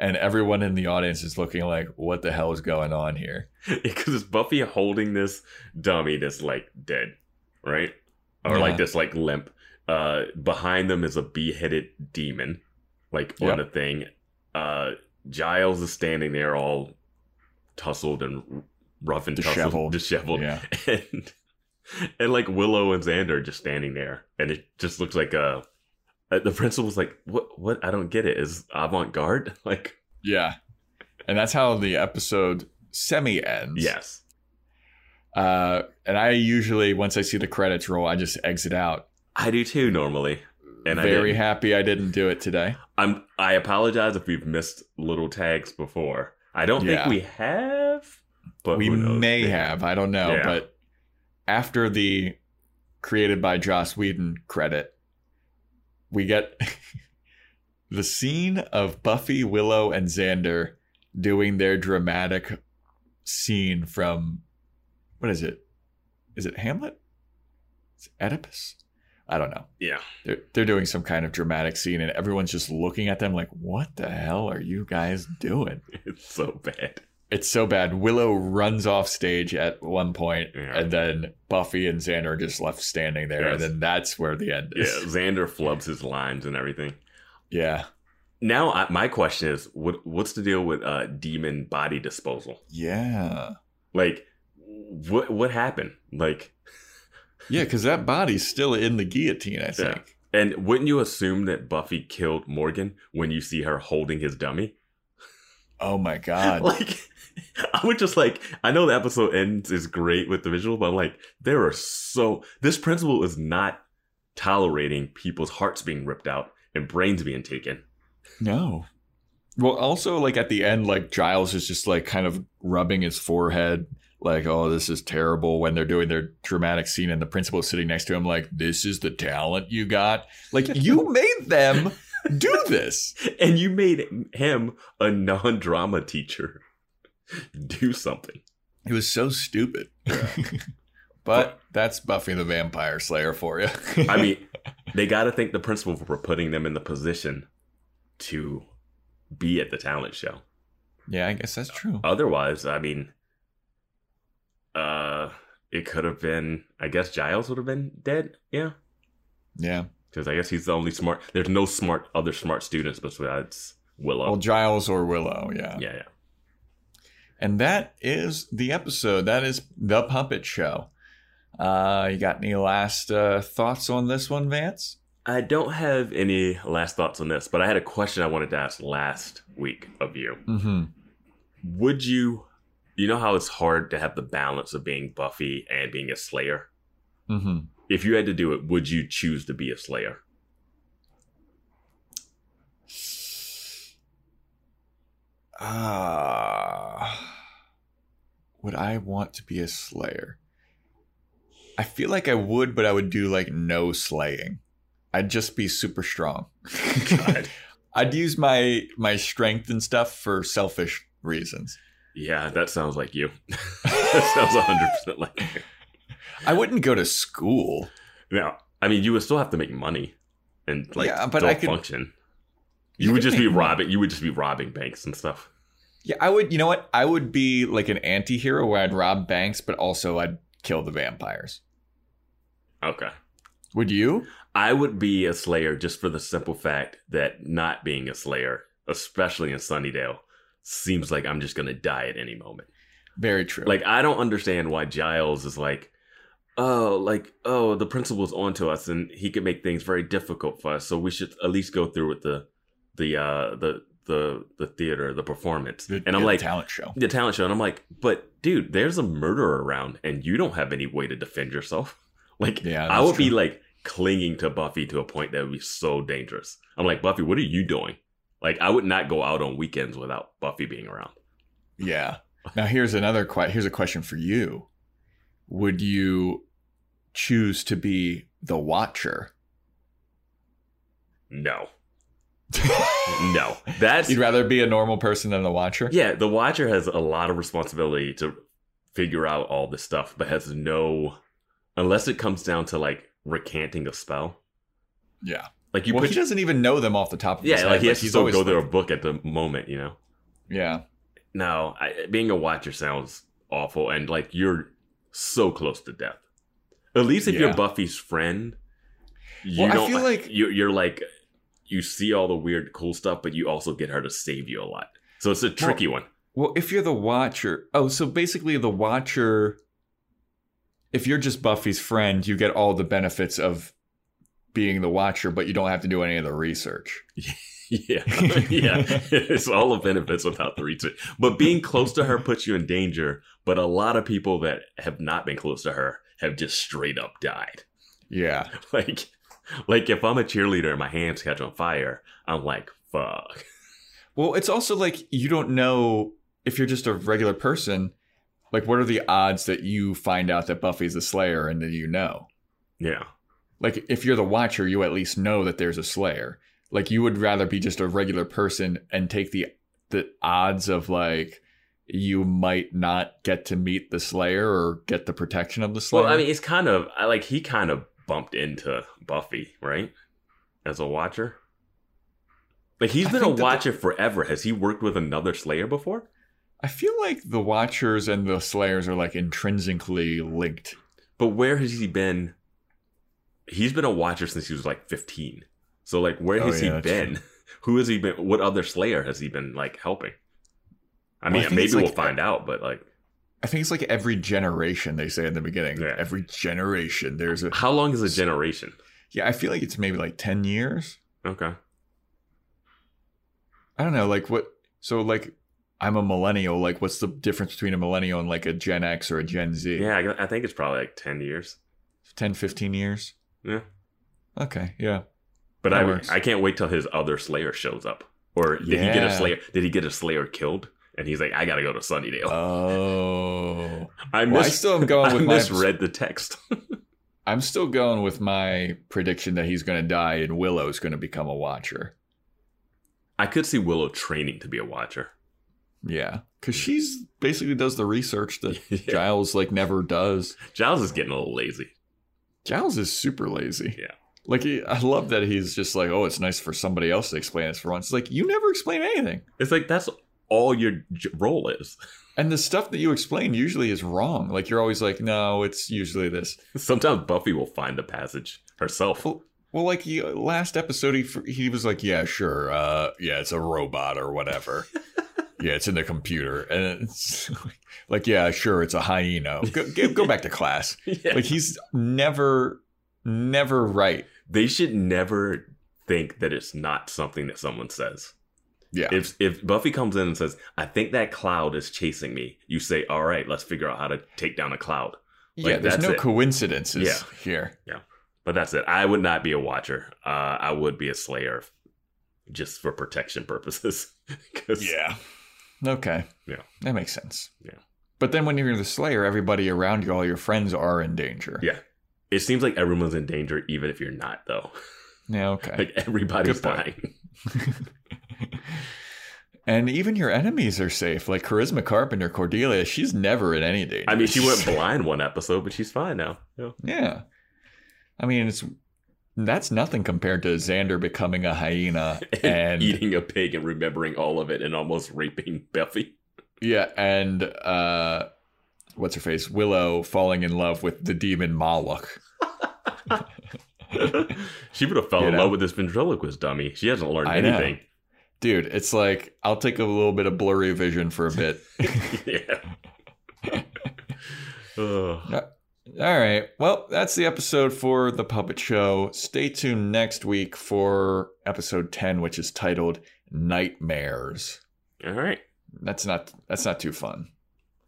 And everyone in the audience is looking like, what the hell is going on here? because it's Buffy holding this dummy that's like dead, right? Or Yeah. like this like limp. Uh, behind them is a beheaded demon, like on a thing. Uh, Giles is standing there all tussled and rough and Disheveled. tussled, disheveled, Yeah. and and like Willow and Xander just standing there, and it just looks like a. uh, The principal's like, "What? What? I don't get it. Is avant garde like?" Yeah. And that's how the episode semi ends. Yes. Uh, and I usually, once I see the credits roll, I just exit out. I do too normally. And I Very didn't. happy I didn't do it today. I'm I apologize if we've missed little tags before. I don't Yeah. think we have, but we may have, I don't know. Yeah. But after the created by Joss Whedon credit, we get the scene of Buffy, Willow, and Xander doing their dramatic scene from what is it? Is it Hamlet? It's Oedipus? I don't know. Yeah. They're they're doing some kind of dramatic scene, and everyone's just looking at them like, "What the hell are you guys doing?" It's so bad. it's so bad. Willow runs off stage at one point, Yeah. and then Buffy and Xander are just left standing there, and then that's where the end Yeah, is. Xander flubs his lines and everything. Yeah. Now, I, my question is, what what's the deal with uh, demon body disposal? Yeah. Like, what what happened? Like, Yeah, because that body's still in the guillotine, I think. and wouldn't you assume that Buffy killed Morgan when you see her holding his dummy? Oh my god. Like, I would just like, I know the episode ends is great with the visual, but I'm like, there are so this principal is not tolerating people's hearts being ripped out and brains being taken. No. Well, also, like at the end, like Giles is just like kind of rubbing his forehead, like, oh, this is terrible when they're doing their dramatic scene and the principal is sitting next to him, like, this is the talent you got. Like, you made them do this. And you made him a non-drama teacher. Do something. It was so stupid. but that's Buffy the Vampire Slayer for you. I mean, they got to thank the principal for putting them in the position to be at the talent show. yeah, I guess that's true. Otherwise, I mean, uh, it could have been. I guess Giles would have been dead. Yeah, Yeah. because I guess he's the only smart. There's no smart other smart students besides Willow. Well, Giles or Willow, yeah. yeah, yeah. And that is the episode. That is the puppet show. Uh, you got any last uh, thoughts on this one, Vance? I don't have any last thoughts on this, but I had a question I wanted to ask last week of you. Mm-hmm. Would you, you know how it's hard to have the balance of being Buffy and being a Slayer? Mm-hmm. If you had to do it, would you choose to be a Slayer? Ah, would I want to be a slayer? I feel like I would, but I would do like no slaying. I'd just be super strong. God. I'd use my my strength and stuff for selfish reasons. Yeah, that sounds like you. that sounds 100% like you. I wouldn't go to school. Now, I mean, you would still have to make money and like Yeah, but I could- function. You You would just be make money. robbing. You would just be robbing banks and stuff. Yeah, I would. You know what? I would be like an anti-hero where I'd rob banks, but also I'd kill the vampires. Okay. Would you? I would be a Slayer just for the simple fact that not being a Slayer, especially in Sunnydale, seems like I'm just gonna die at any moment. Very true. Like I don't understand why Giles is like, oh, like oh, the principal's onto us, and he can make things very difficult for us. So we should at least go through with the the uh the the the theater, the performance. The- and I'm yeah, like, the talent show. the talent show, and I'm like, but dude, there's a murderer around, and you don't have any way to defend yourself. Like, Yeah, I would be like clinging to Buffy to a point that would be so dangerous. I'm like, Buffy, what are you doing? Like, I would not go out on weekends without Buffy being around. Yeah. Now here's another que- here's a question for you. Would you choose to be the Watcher? No, no, that's You'd rather be a normal person than the Watcher? yeah. The Watcher has a lot of responsibility to figure out all this stuff, but has no, unless it comes down to like recanting a spell. Yeah. Like you well, put he doesn't even know them off the top of his Yeah, head. like he has to he's still always go through a book at the moment, you know. Yeah. No, I, being a watcher sounds awful, and like you're so close to death. At least if Yeah. you're Buffy's friend, you Well, I don't. feel like- you're, you're like you see all the weird, cool stuff, but you also get her to save you a lot. So it's a tricky one. Well, if you're the Watcher, oh, so basically the Watcher, if you're just Buffy's friend, you get all the benefits of being the Watcher, but you don't have to do any of the research. Yeah, yeah. it's all the benefits without the research. But being close to her puts you in danger. But a lot of people that have not been close to her have just straight up died. Yeah. Like, like if I'm a cheerleader and my hands catch on fire, I'm like, fuck. Well, it's also like you don't know if you're just a regular person. Like, what are the odds that you find out that Buffy's the Slayer and then you know? Yeah. Like, if you're the Watcher, you at least know that there's a Slayer. Like, you would rather be just a regular person and take the the odds of like you might not get to meet the Slayer or get the protection of the Slayer. Well, I mean, it's kind of like he kind of bumped into Buffy, right? As a watcher. Like he's been a that the- watcher forever. Has he worked with another Slayer before? I feel like the Watchers and the Slayers are like intrinsically linked. But where has he been? He's been a Watcher since he was like 15. So like, where Oh, has yeah, he been? Who has he been? What other Slayer has he been like helping? I Well, I mean, maybe we'll find out. But like, I think it's like every generation they say in the beginning. Yeah. Every generation there's a how long is a generation? Yeah, I feel like it's maybe like 10 years. Okay. I don't know, like what so like I'm a millennial, like what's the difference between a millennial and like a Gen X or a Gen Z? Yeah, I, I think it's probably like 10 years. 10 15 years. Yeah. Okay, yeah. But That I works. I can't wait till his other Slayer shows up. Or did he get a Slayer? Did he get a Slayer killed? And he's like, I gotta go to Sunnydale. Oh. I well, I still am going I with my misread the text. I'm still going with my prediction that he's going to die and Willow's going to become a watcher. I could see Willow training to be a Watcher. Yeah, cuz she's basically does the research that Yeah. Giles like never does. Giles is getting a little lazy. Giles is super lazy. Yeah. Like he, I love that he's just like, oh, it's nice for somebody else to explain this for once. It's like you never explain anything, It's like that's all your j- role is. and the stuff that you explain usually is wrong. Like you're always like, no, it's usually this. Sometimes Buffy will find the passage herself. Well, well, like he, last episode, he he was like, yeah, sure, uh, yeah, it's a robot or whatever. yeah, it's in the computer, and it's like, yeah, sure, it's a hyena. Go, go, go back to class. Yeah. Like he's never, never right. they should never think that it's not something that someone says. Yeah, If if Buffy comes in and says, "I think that cloud is chasing me," you say, "All right, let's figure out how to take down a cloud." yeah. There's no it. coincidences Yeah. here. Yeah, but that's it. I would not be a Watcher. Uh, I would be a Slayer, just for protection purposes. Yeah. Okay. Yeah. That makes sense. Yeah. But then when you're the Slayer, everybody around you, all your friends are in danger. yeah. It seems like everyone's in danger, even if you're not, though. Yeah. Okay. Like everybody's dying. and even your enemies are safe. Like Charisma Carpenter, Cordelia, she's never in any danger. I mean, she went blind one episode, but she's fine now. Yeah. Yeah. I mean, it's that's nothing compared to Xander becoming a hyena and eating a pig and remembering all of it and almost raping Buffy. yeah, and uh, what's her face, Willow falling in love with the demon Moloch. she would have fell You in know? love with this ventriloquist dummy. She hasn't learned I know. anything. Dude, it's like I'll take a little bit of blurry vision for a bit. yeah. All right. Well, that's the episode for the puppet show. Stay tuned next week for episode 10 which is titled Nightmares. all right. That's not that's not too fun.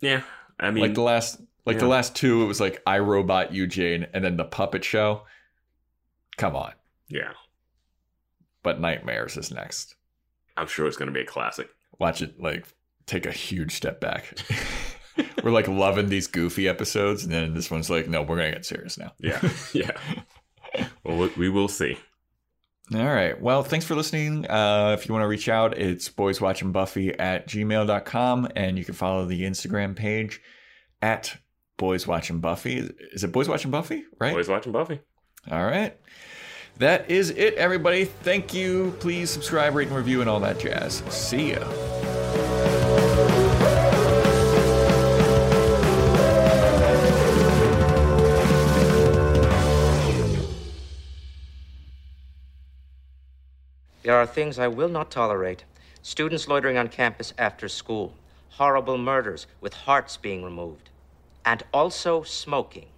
Yeah. I mean, like the last like the last two it was like I Robot Jane and then the puppet show. Come on. yeah. But Nightmares is next. I'm sure it's going to be a classic. Watch it like take a huge step back. we're like loving these goofy episodes and then this one's like no, we're to get serious now. Yeah. yeah. Well, we- will see. All right. Well, thanks for listening. Uh, if you want to reach out, it's boyswatchingbuffy at gmail.com and you can follow the Instagram page at boyswatchingbuffy. Is it Boys Watching Buffy? Right? Always watching Buffy. All right. That is it, everybody. Thank you. Please subscribe, rate, and review, and all that jazz. See ya. There are things I will not tolerate. Students loitering on campus after school, horrible murders with hearts being removed, and also smoking.